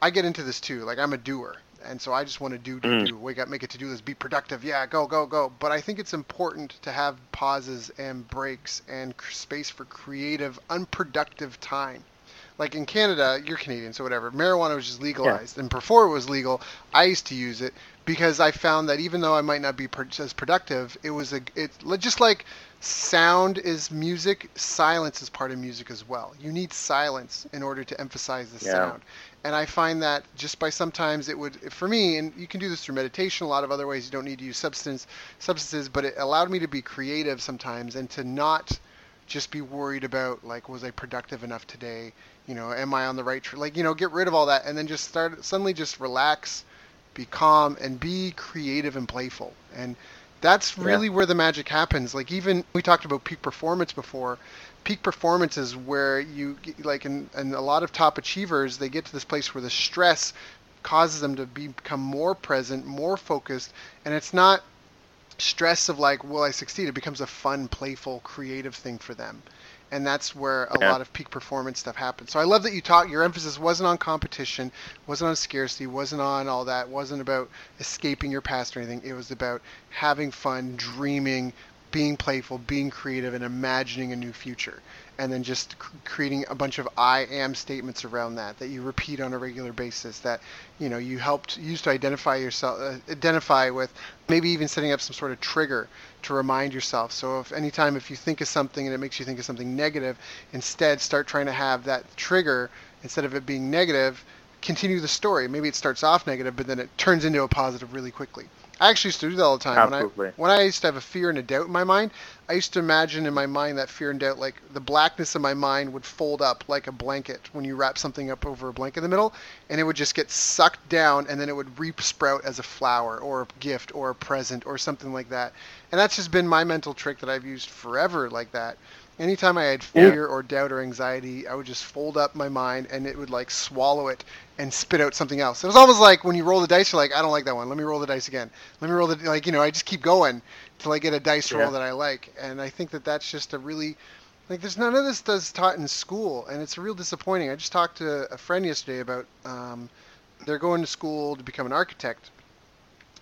I get into this too. Like I'm a doer, and so I just want to do, do, mm. do. Wake up, make a to-do list, be productive. Yeah, go, go, go. But I think it's important to have pauses and breaks and space for creative, unproductive time. Like in Canada, you're Canadian, so whatever. Marijuana was just legalized, yeah. and before it was legal, I used to use it because I found that even though I might not be as productive, it was a it just like sound is music, silence is part of music as well. You need silence in order to emphasize the yeah. sound. And I find that just by sometimes it would for me, and you can do this through meditation, a lot of other ways. You don't need to use substance substances, but it allowed me to be creative sometimes and to not just be worried about like was I productive enough today? You know, am I on the right track? Like you know, get rid of all that and then just start suddenly just relax, be calm, and be creative and playful. And that's really yeah. where the magic happens. Like even we talked about peak performance before. Peak performance is where you like, and and a lot of top achievers they get to this place where the stress causes them to become more present, more focused, and it's not stress of like, will I succeed? It becomes a fun, playful, creative thing for them. And that's where a yeah. lot of peak performance stuff happens. So I love that you talk. Your emphasis wasn't on competition, wasn't on scarcity, wasn't on all that, wasn't about escaping your past or anything. It was about having fun, dreaming, being playful, being creative, and imagining a new future. And then just creating a bunch of I am statements around that that you repeat on a regular basis that you know you helped use to identify yourself uh, identify with maybe even setting up some sort of trigger to remind yourself. So if anytime if you think of something and it makes you think of something negative instead start trying to have that trigger instead of it being negative continue the story. Maybe it starts off negative but then it turns into a positive really quickly I actually used to do that all the time. Absolutely. When I when I used to have a fear and a doubt in my mind, I used to imagine in my mind that fear and doubt, like the blackness of my mind would fold up like a blanket when you wrap something up over a blanket in the middle, and it would just get sucked down, and then it would re-sprout as a flower or a gift or a present or something like that. And that's just been my mental trick that I've used forever, like that anytime I had fear yeah. or doubt or anxiety, I would just fold up my mind and it would like swallow it and spit out something else. It was almost like when you roll the dice, you're like, I don't like that one. Let me roll the dice again. Let me roll the like you know. I just keep going till I get a dice roll that I like, and I think that that's just a really like there's none of this does taught in school, and it's real disappointing. I just talked to a friend yesterday about um, they're going to school to become an architect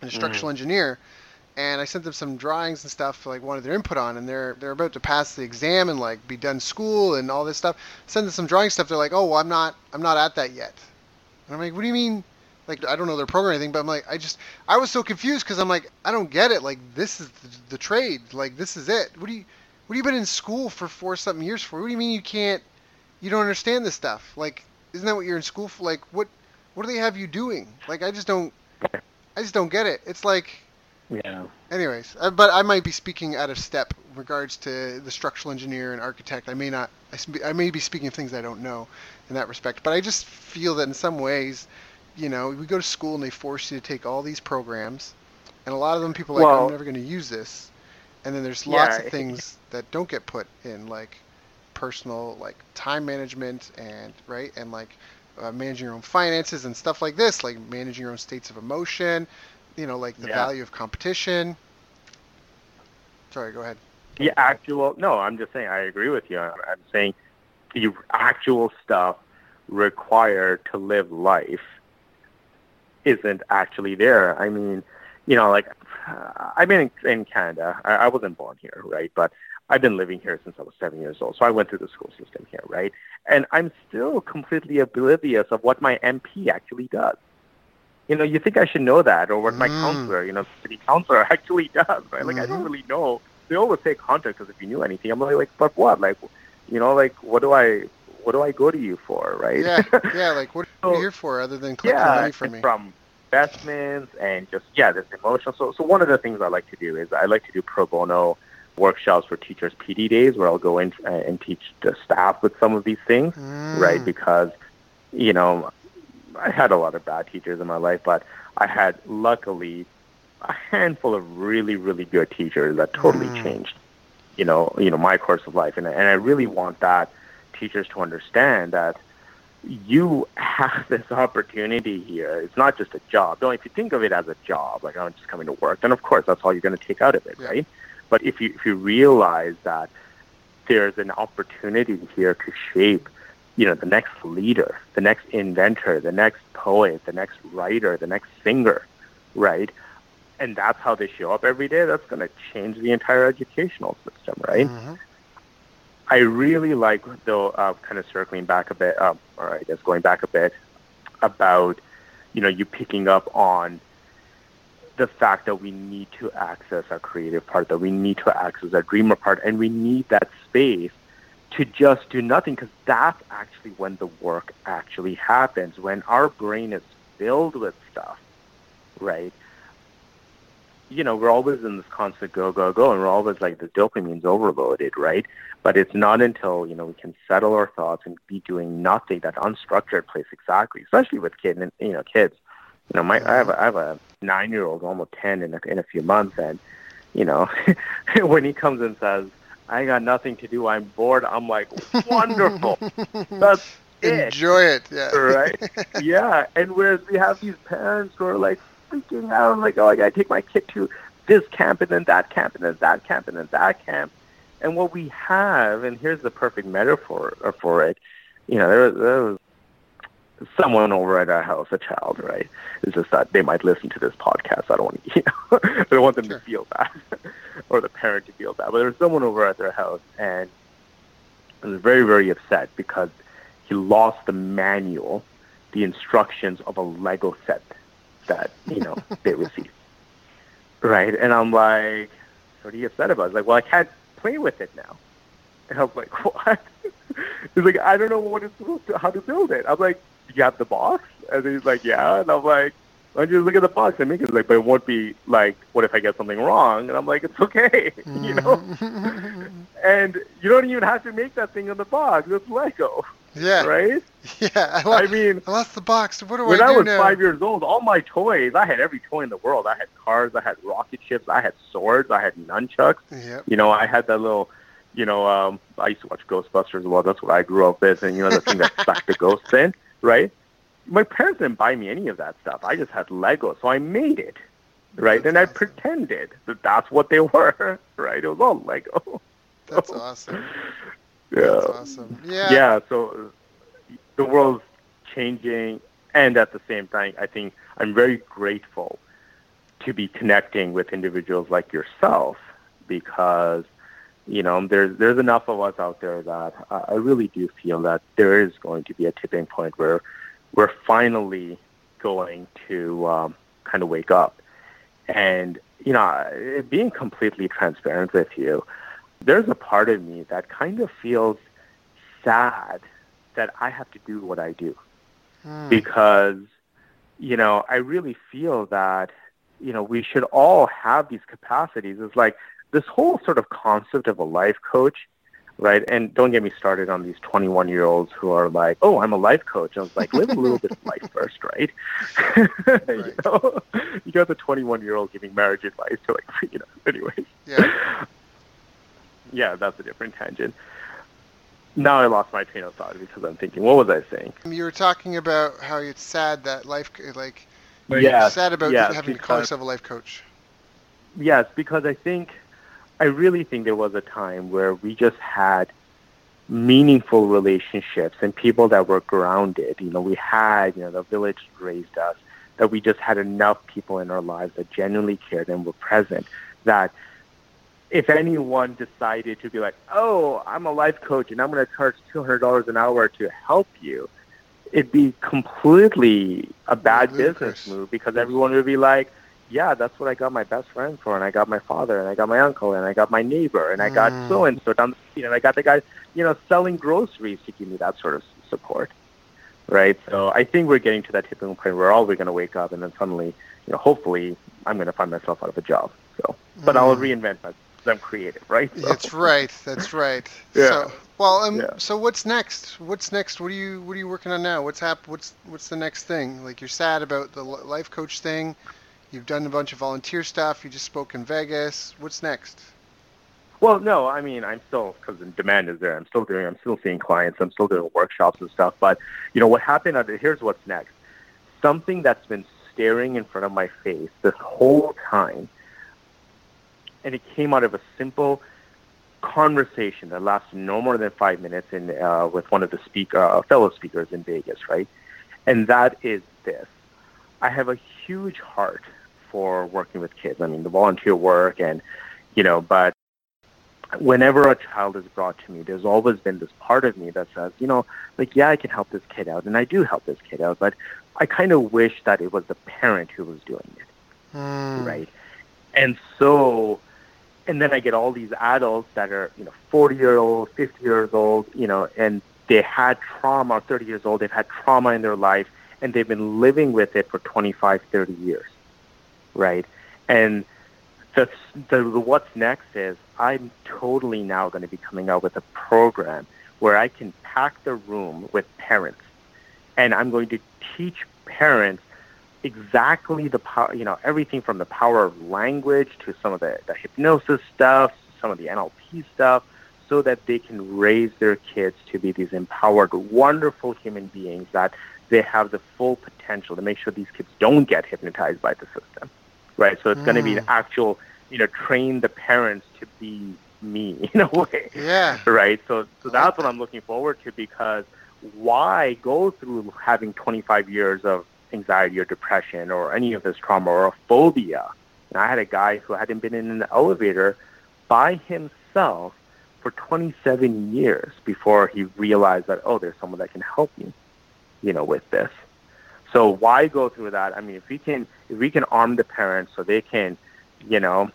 and a structural mm. engineer and I sent them some drawings and stuff like wanted their input on, and they're they're about to pass the exam and like be done school and all this stuff. Send them some drawing stuff. They're like, oh, well, I'm not I'm not at that yet. And I'm like, what do you mean? Like I don't know their program or anything, but I'm like I just I was so confused because I'm like I don't get it. Like this is the, the trade. Like this is it. What do you what have you been in school for four something years for? What do you mean you can't you don't understand this stuff? Like isn't that what you're in school for? Like what what do they have you doing? Like I just don't I just don't get it. It's like yeah. Anyways, uh, but I might be speaking out of step regards to the structural engineer and architect. I may not. I, I may be speaking of things I don't know in that respect. But I just feel that in some ways, you know, we go to school and they force you to take all these programs, and a lot of them people are like, well, I'm never going to use this. And then there's lots yeah, of things that don't get put in, like personal, like time management and right and like uh, managing your own finances and stuff like this, like managing your own states of emotion, you know, like the yeah. value of competition. Sorry, go ahead. The actual no, I'm just saying I agree with you. I'm, I'm saying the actual stuff required to live life isn't actually there. I mean, you know, like uh, I've been in, in Canada. I, I wasn't born here, right? But I've been living here since I was seven years old. So I went through the school system here, right? And I'm still completely oblivious of what my MP actually does you know, you think I should know that, or what my mm. counselor, you know, city counselor (laughs) actually does, right? Like, mm-hmm. I don't really know. They always say contact us if you knew anything. I'm like, but what? Like, you know, like, what do I, what do I go to you for, right? Yeah, (laughs) yeah. Like, what are you here for other than collecting yeah, money from me? From investments and just yeah, this emotional. So, so one of the things I like to do is I like to do pro bono workshops for teachers PD days where I'll go in uh, and teach the staff with some of these things, mm. right? Because you know, I had a lot of bad teachers in my life, but I had luckily a handful of really, really good teachers that totally mm. changed, you know, you know, my course of life. And and I really want that teachers to understand that you have (laughs) this opportunity here. It's not just a job. Don't if you think of it as a job, like I'm just coming to work, then of course that's all you're going to take out of it, yeah. right? But if you if you realize that there's an opportunity here to shape you know, the next leader, the next inventor, the next poet, the next writer, the next singer, right? And that's how they show up every day. That's going to change the entire educational system, right? Mm-hmm. I really like, though, uh, kind of circling back a bit, um, or I guess going back a bit, about, you know, you picking up on the fact that we need to access our creative part, that we need to access our dreamer part, and we need that space to just do nothing because that's actually when the work actually happens. When our brain is filled with stuff, right? You know, we're always in this constant go, go, go, and we're always like the dopamine's overloaded, right? But it's not until, you know, we can settle our thoughts and be doing nothing that unstructured place exactly, especially with kids and, you know, kids. You know, my, I have a, I have a nine year old, almost 10 in a, in a few months. And, you know, (laughs) when he comes and says, I got nothing to do. I'm bored. I'm like, wonderful. (laughs) That's it. Enjoy it. Yeah. Right? (laughs) yeah. And whereas we have these parents who are like freaking out, like, oh, I got to take my kid to this camp and then that camp and then that camp and then that camp. And what we have, and here's the perfect metaphor uh, for it, you know, there, there was someone over at our house, a child, right? It's just that they might listen to this podcast. I don't want to, (laughs) you know, I don't want them sure. to feel bad (laughs) or the parent to feel bad. But there was someone over at their house and was very, very upset because he lost the manual, the instructions of a Lego set that, you know, they received. Right? And I'm like, what are you upset about? He's like, well, I can't play with it now. And I was like, (laughs) what? He's like, I don't know what it's supposed to, how to build it. I'm like, you have the box? And he's like, yeah. And I'm like, why don't you look at the box and make it like, but it won't be like, what if I get something wrong? And I'm like, it's okay, (laughs) you know. Mm. (laughs) and you don't even have to make that thing on the box. It's Lego. Yeah. Right. (laughs) Yeah. I, lost, I mean, I lost the box. What do when I do I was now? five years old, all my toys, I had every toy in the world. I had cars, I had rocket ships, I had swords, I had nunchucks. Yep. You know, I had that little you know, um, I used to watch Ghostbusters as well. That's what I grew up with, and you know, the thing that sucked the ghosts in, right? my parents didn't buy me any of that stuff. I just had Lego, so I made it, right? That's and awesome. I pretended that that's what they (laughs) were, right? It was all Lego. That's awesome. Yeah. That's awesome. Yeah. Yeah. So the world's changing, and at the same time, I think I'm very grateful to be connecting with individuals like yourself because you know there's there's enough of us out there that I really do feel that there is going to be a tipping point where we're finally going to um, kind of wake up. And, you know, being completely transparent with you, there's a part of me that kind of feels sad that I have to do what I do. Hmm. Because, you know, I really feel that, you know, we should all have these capacities. It's like this whole sort of concept of a life coach right? And don't get me started on these 21 year olds who are like, "Oh, I'm a life coach." I was like, live a little bit of life first, right? (laughs) right. you know, you got the 21 year old giving marriage advice to like, you know, anyways. Yeah. Yeah, that's a different tangent. Now I lost my train of thought because I'm thinking, what was I saying? You were talking about how it's sad that life, like, yeah, sad about yes, having to call yourself a life coach. Yes, because I think I really think there was a time where we just had meaningful relationships and people that were grounded. You know, we had, you know, the village raised us, that we just had enough people in our lives that genuinely cared and were present. That if anyone decided to be like, oh, I'm a life coach and I'm going to charge $200 an hour to help you, it'd be completely a bad business move because everyone would be like, yeah, that's what I got my best friend for, and I got my father, and I got my uncle, and I got my neighbor, and I got mm. so and so down the street, and I got the guy, you know, selling groceries to give me that sort of support, right? So I think we're getting to that tipping point where all we're going to wake up, and then suddenly, you know, hopefully, I'm going to find myself out of a job. So, but mm. I'll reinvent myself. I'm creative, right? So. That's right. That's right. (laughs) yeah. So, well, um, yeah. so what's next? What's next? What are you What are you working on now? What's hap- What's What's the next thing? Like you're sad about the life coach thing You've done a bunch of volunteer stuff. You just spoke in Vegas. What's next? Well, no, I mean, I'm still because the demand is there. I'm still doing. I'm still seeing clients. I'm still doing workshops and stuff. But you know what happened? Here's what's next. Something that's been staring in front of my face this whole time, and it came out of a simple conversation that lasted no more than five minutes in uh, with one of the speaker uh, fellow speakers in Vegas, right? And that is this: I have a huge heart for working with kids. I mean, the volunteer work and you know, but whenever a child is brought to me, there's always been this part of me that says, you know, like, yeah, I can help this kid out, and I do help this kid out, but I kind of wish that it was the parent who was doing it, Mm. right? And so, and then I get all these adults that are, you know, 40 year old, 50 years old, you know, and they had trauma, 30 years old, they've had trauma in their life, and they've been living with it for 25, 30 years, right? And the, the, what's next is I'm totally now going to be coming out with a program where I can pack the room with parents, and I'm going to teach parents exactly the power, you know, everything from the power of language to some of the, the hypnosis stuff, some of the NLP stuff, so that they can raise their kids to be these empowered, wonderful human beings that they have the full potential to make sure these kids don't get hypnotized by the system, right? So it's going to be an hmm. actual, you know, train the parents to be me (laughs) in a way, Yeah. right? So, so that's what I'm looking forward to because why go through having 25 years of anxiety or depression or any of this trauma or a phobia? And I had a guy who hadn't been in an elevator by himself for 27 years before he realized that, oh, there's someone that can help me, you know, with this. So why go through that? I mean, if we can, if we can arm the parents so they can, you know,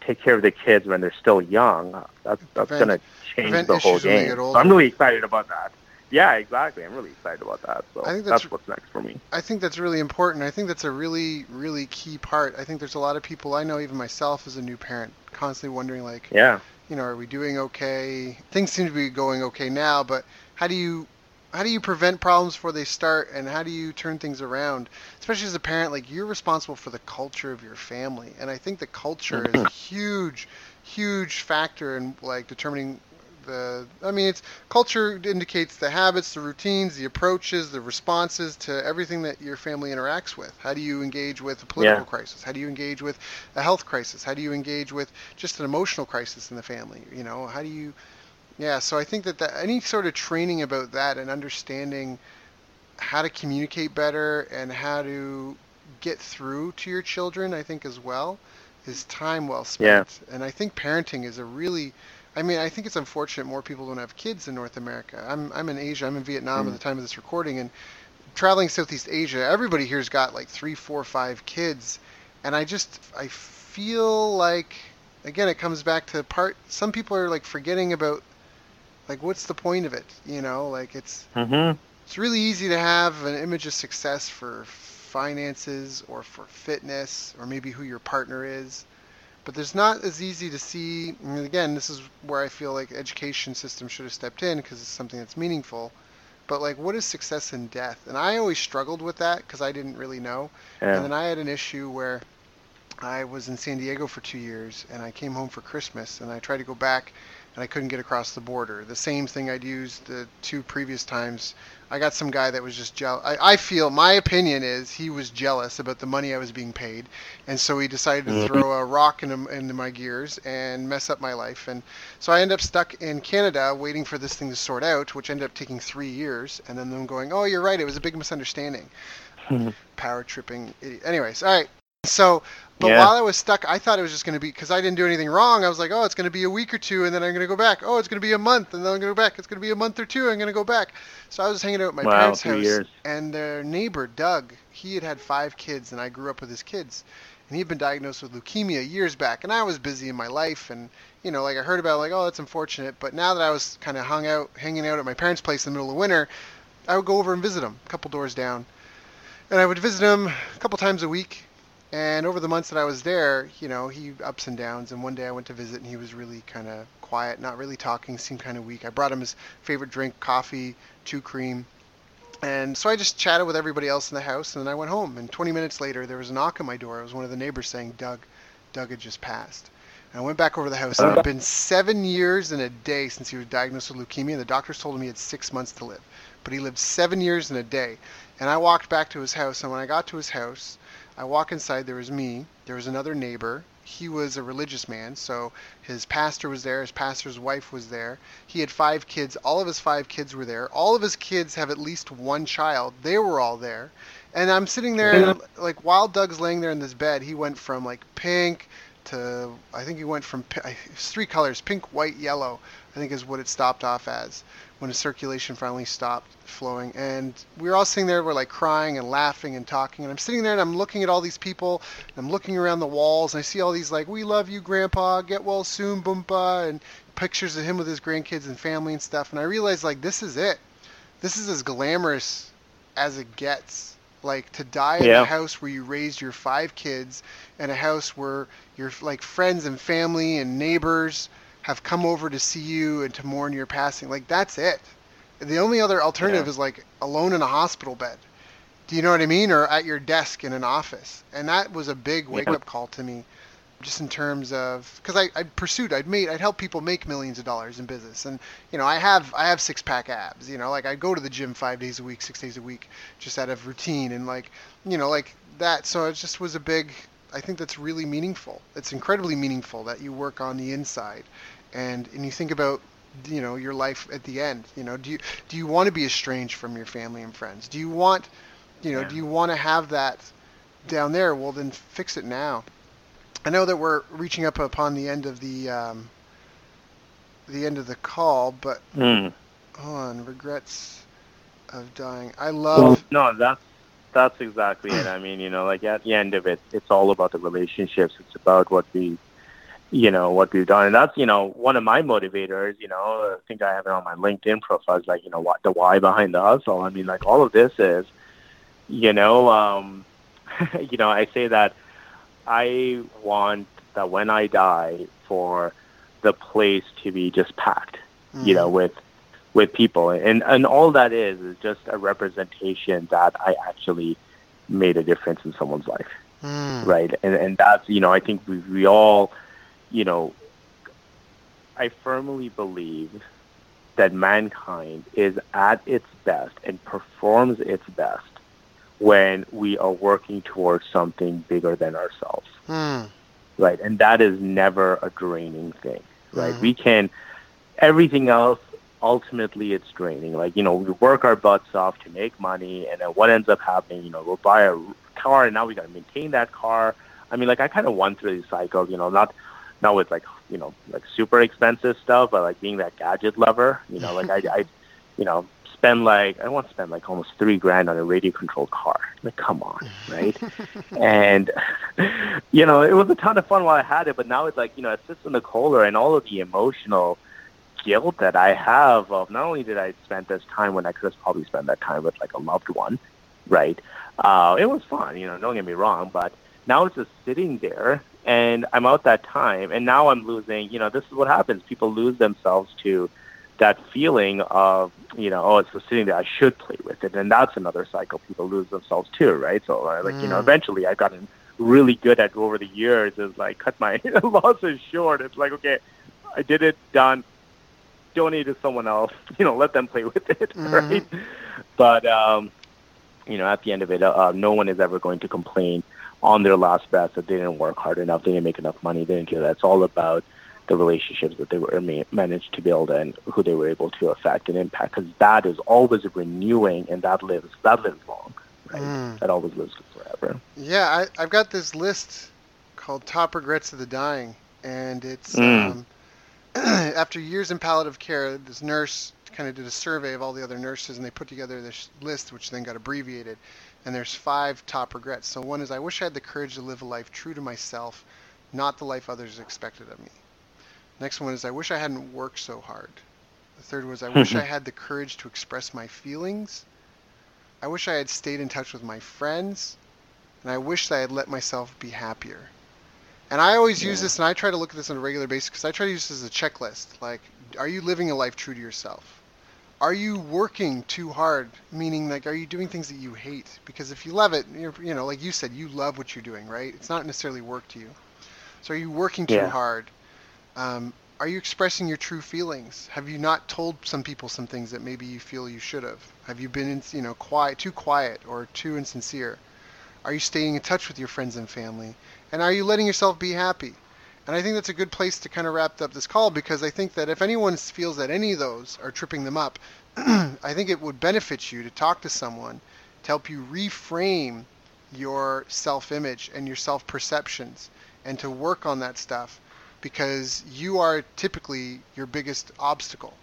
take care of the kids when they're still young, that's that's going to change prevent the whole issues when they game. So. I'm really excited about that. Yeah, exactly. I'm really excited about that. So I think that's- that's, what's next for me. I think that's really important. I think that's a really, really key part. I think there's a lot of people I know, even myself as a new parent, constantly wondering, like, Yeah. you know, are we doing okay? Things seem to be going okay now, but how do you how do you prevent problems before they start and how do you turn things around? Especially as a parent, like you're responsible for the culture of your family. And I think the culture is a (clears throat) huge, huge factor in like determining the I mean it's culture indicates the habits, the routines, the approaches, the responses to everything that your family interacts with. How do you engage with a political Yeah. crisis? How do you engage with a health crisis? How do you engage with just an emotional crisis in the family? You know, how do you yeah, so I think that, that any sort of training about that and understanding how to communicate better and how to get through to your children, I think as well, is time well spent. Yeah. And I think parenting is a really I mean, I think it's unfortunate more people don't have kids in North America. I'm I'm in Asia. I'm in Vietnam at the time of this recording, and traveling Southeast Asia, everybody here's got like three, four, five kids, and I just I feel like again it comes back to part. Some people are like forgetting about like what's the point of it? You know, like it's Mm-hmm. it's really easy to have an image of success for finances or for fitness or maybe who your partner is but there's not as easy to see and again this is where i feel like education system should have stepped in because it's something that's meaningful but like what is success in death? And i always struggled with that because i didn't really know. And then i had an issue where i was in san diego for two years and i came home for christmas and i tried to go back and i couldn't get across the border the same thing i'd used the two previous times I got some guy that was just jealous. I, I feel my opinion is he was jealous about the money I was being paid, and so he decided to Mhm. throw a rock into, into my gears and mess up my life. And so I end up stuck in Canada waiting for this thing to sort out, which ended up taking three years. And then them going, "Oh, you're right. It was a big misunderstanding." (laughs) Power tripping idiot. Anyways, all right. So, but Yeah. while I was stuck, I thought it was just going to be because I didn't do anything wrong. I was like, oh, it's going to be a week or two, and then I'm going to go back. Oh, it's going to be a month, and then I'm going to go back. It's going to be a month or two. I'm going to go back. So I was hanging out at my Wow, parents' house, years. and their neighbor Doug, he had had five kids, and I grew up with his kids, and he had been diagnosed with leukemia years back, and I was busy in my life, and you know, like I heard about, it, like, oh, that's unfortunate. But now that I was kind of hung out, hanging out at my parents' place in the middle of winter, I would go over and visit him, a couple doors down, and I would visit him a couple times a week. And over the months that I was there, you know, he ups and downs. And one day I went to visit, and he was really kind of quiet, not really talking, seemed kind of weak. I brought him his favorite drink, coffee, two cream. And so I just chatted with everybody else in the house, and then I went home. And 20 minutes later, there was a knock on my door. It was one of the neighbors saying, Doug, Doug had just passed. And I went back over to the house, and it had been seven years and a day since he was diagnosed with leukemia. And the doctors told him he had six months to live. But he lived seven years and a day. And I walked back to his house, and when I got to his house, I walk inside. There was me. There was another neighbor. He was a religious man, so his pastor was there. His pastor's wife was there. He had five kids. All of his five kids were there. All of his kids have at least one child. They were all there. And I'm sitting there, and like while Doug's laying there in this bed, he went from like pink to I think he went from three colors: pink, white, yellow. I think is what it stopped off as when the circulation finally stopped flowing. And we were all sitting there, we're like crying and laughing and talking. And I'm sitting there and I'm looking at all these people. And I'm looking around the walls and I see all these like, "We love you, Grandpa. Get well soon, Boompa," and pictures of him with his grandkids and family and stuff. And I realized like this is it. This is as glamorous as it gets like to die in a house where you raised your five kids and a house where your like friends and family and neighbors have come over to see you and to mourn your passing like that's it. The only other alternative yeah. is like alone in a hospital bed. Do you know what i mean? Or at your desk in an office. And that was a big wake up call to me just in terms of because I, I pursued I'd made I'd help people make millions of dollars in business. And you know I have I have six pack abs you know like I go to the gym five days a week six days a week just out of routine. And like you know like that so it just was a big I think that's really meaningful. It's incredibly meaningful that you work on the inside and and you think about you know your life at the end you know do you do you want to be estranged from your family and friends do you want you know yeah. do you want to have that down there well then fix it now I know that we're reaching up upon the end of the um, the end of the call, but mm. hold on, regrets of dying. I love. Well, no, that's that's exactly it. I mean, you know, like at the end of it, it's all about the relationships. It's about what we, you know, what we've done, and that's you know one of my motivators. You know, I think I have it on my LinkedIn profile. Is like you know what the why behind the hustle. I mean, like all of this is, you know, um, (laughs) you know, I say that I want that when I die for the place to be just packed, mm. you know, mm-hmm. with with people, and and all that is is just a representation that I actually made a difference in someone's life, mm. right? And and that's you know I think we we all, you know, I firmly believe that mankind is at its best and performs its best when we are working towards something bigger than ourselves. Hmm. Right. And that is never a draining thing. Right. Mm. We can, everything else, ultimately it's draining. Like, you know, we work our butts off to make money. And then what ends up happening, you know, we'll buy a car and now we got to maintain that car. I mean, like, I kind of went through these cycles, you know, not, not with like, you know, like super expensive stuff, but like being that gadget lover, you know, like I, I, you know, spend like I want to spend like almost three grand on a radio controlled car. Like, come on, right? (laughs) and you know, it was a ton of fun while I had it, but now it's like you know, it sits in the cooler, and all of the emotional guilt that I have of not only did I spend this time when I could have probably spent that time with like a loved one, right? Uh, it was fun, you know, don't get me wrong, but now it's just sitting there and I'm out that time and now I'm losing, you know, this is what happens. People lose themselves to that feeling of you know oh it's just sitting there I should play with it and that's another cycle people lose themselves too right so uh, like mm. you know mm. eventually I've gotten really good at over the years is like cut my (laughs) losses short it's like okay I did it done donate to someone else (laughs) you know let them play with it (laughs) mm. right but um you know at the end of it uh, no one is ever going to complain on their last breath that they didn't work hard enough they didn't make enough money they didn't do that it's all about the relationships that they were managed to build and who they were able to affect and impact because that is always renewing and that lives that lives long right mm. that always lives forever yeah I, i've got this list called top regrets of the dying and it's mm. um, (clears throat) after years in palliative care this nurse kind of did a survey of all the other nurses and they put together this list which then got abbreviated and there's five top regrets so one is i wish i had the courage to live a life true to myself not the life others expected of me Next one is I wish I hadn't worked so hard. The third was I wish I (laughs) had the courage to express my feelings. I wish I had stayed in touch with my friends. And I wish I had let myself be happier. And I always yeah. use this, and I try to look at this on a regular basis because I try to use this as a checklist. Like, are you living a life true to yourself? Are you working too hard? Meaning, like, are you doing things that you hate? Because if you love it, you're, you know, like you said, you love what you're doing, right? It's not necessarily work to you. So are you working too yeah. hard? Um, are you expressing your true feelings? Have you not told some people some things that maybe you feel you should have? Have you been, you know, quiet, too quiet, or too insincere? Are you staying in touch with your friends and family? And are you letting yourself be happy? And I think that's a good place to kind of wrap up this call because I think that if anyone feels that any of those are tripping them up, (clears throat) I think it would benefit you to talk to someone to help you reframe your self image and your self perceptions and to work on that stuff because you are typically your biggest obstacle.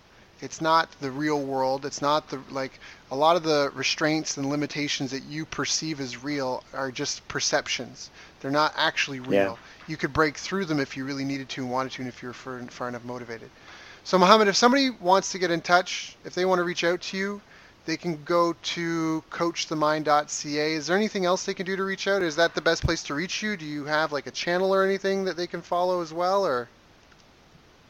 It's not the real world. It's not the like a lot of the restraints and limitations that you perceive as real are just perceptions. They're not actually real. Yeah. You could break through them if you really needed to and wanted to, and if you're far, far enough motivated. So, Mohammed, if somebody wants to get in touch, if they want to reach out to you, they can go to coachthemind.ca. Is there anything else they can do to reach out? Is that the best place to reach you? Do you have like a channel or anything that they can follow as well, or?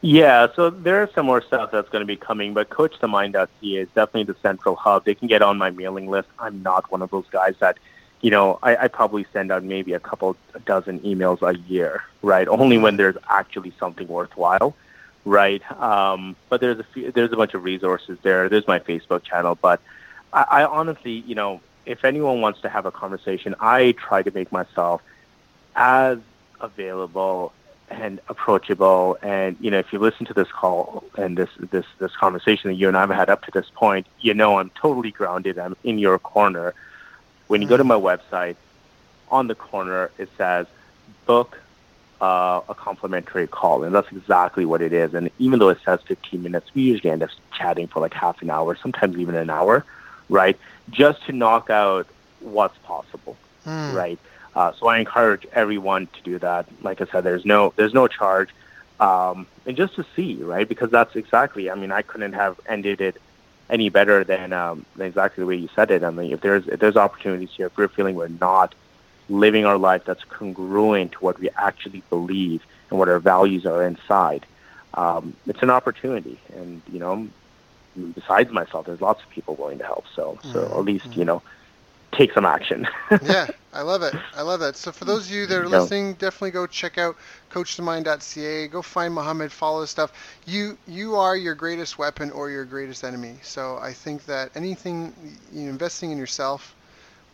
Yeah, so there's some more stuff that's going to be coming, but coachthemind.ca is definitely the central hub. They can get on my mailing list. I'm not one of those guys that, you know, I, I probably send out maybe a couple dozen emails a year, right? Only when there's actually something worthwhile right? Um, but there's a few, there's a bunch of resources there. There's my Facebook channel, but I, I honestly, you know, if anyone wants to have a conversation, I try to make myself as available and approachable. And you know, if you listen to this call and this this this conversation that you and I have had up to this point, you know I'm totally grounded. I'm in your corner. When you go to my website, on the corner it says book uh, a complimentary call, and that's exactly what it is. And even though it says 15 minutes, we usually end up chatting for like half an hour, sometimes even an hour, right? Just to knock out what's possible, mm. right? Uh, so I encourage everyone to do that. Like I said, there's no there's no charge, um, and just to see, right? Because that's exactly. I mean, I couldn't have ended it any better than, um, than exactly the way you said it. I mean, if there's if there's opportunities here, if we're feeling we're not living our life that's congruent to what we actually believe and what our values are inside. Um, it's an opportunity, and you know, besides myself, there's lots of people willing to help. So, so mm-hmm. at least you know, take some action. (laughs) yeah, I love it. I love that. So for those of you that are listening, definitely go check out coachthemind.ca. Go find Mohammed, follow his stuff. You you are your greatest weapon or your greatest enemy. So I think that anything you know, investing in yourself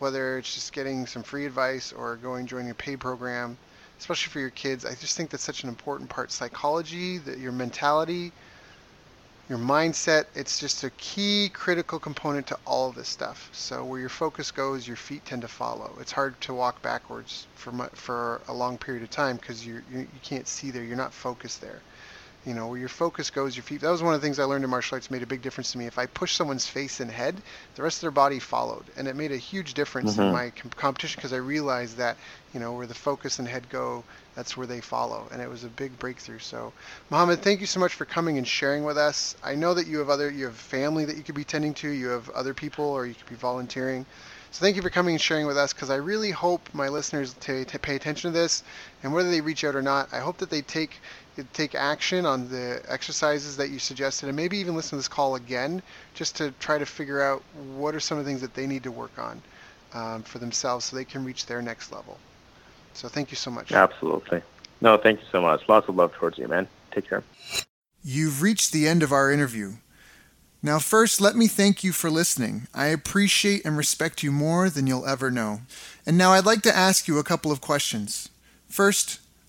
whether it's just getting some free advice or going joining a paid program, especially for your kids. I just think that's such an important part. Psychology, that your mentality, your mindset, it's just a key critical component to all of this stuff. So where your focus goes, your feet tend to follow. It's hard to walk backwards for for a long period of time because you you can't see there. You're not focused there you know, where your focus goes, your feet. That was one of the things I learned in martial arts made a big difference to me. If I pushed someone's face and head, the rest of their body followed, and it made a huge difference mm-hmm. in my com- competition because I realized that, you know, where the focus and head go, that's where they follow, and it was a big breakthrough. So, Mohammed, thank you so much for coming and sharing with us. I know that you have other, you have family that you could be tending to, you have other people, or you could be volunteering. So thank you for coming and sharing with us because I really hope my listeners to, to pay attention to this, and whether they reach out or not, I hope that they take take action on the exercises that you suggested and maybe even listen to this call again just to try to figure out what are some of the things that they need to work on um, for themselves so they can reach their next level. So thank you so much. Absolutely. No, thank you so much. Lots of love towards you, man. Take care. You've reached the end of our interview. Now, first, let me thank you for listening. I appreciate and respect you more than you'll ever know. And now I'd like to ask you a couple of questions. First,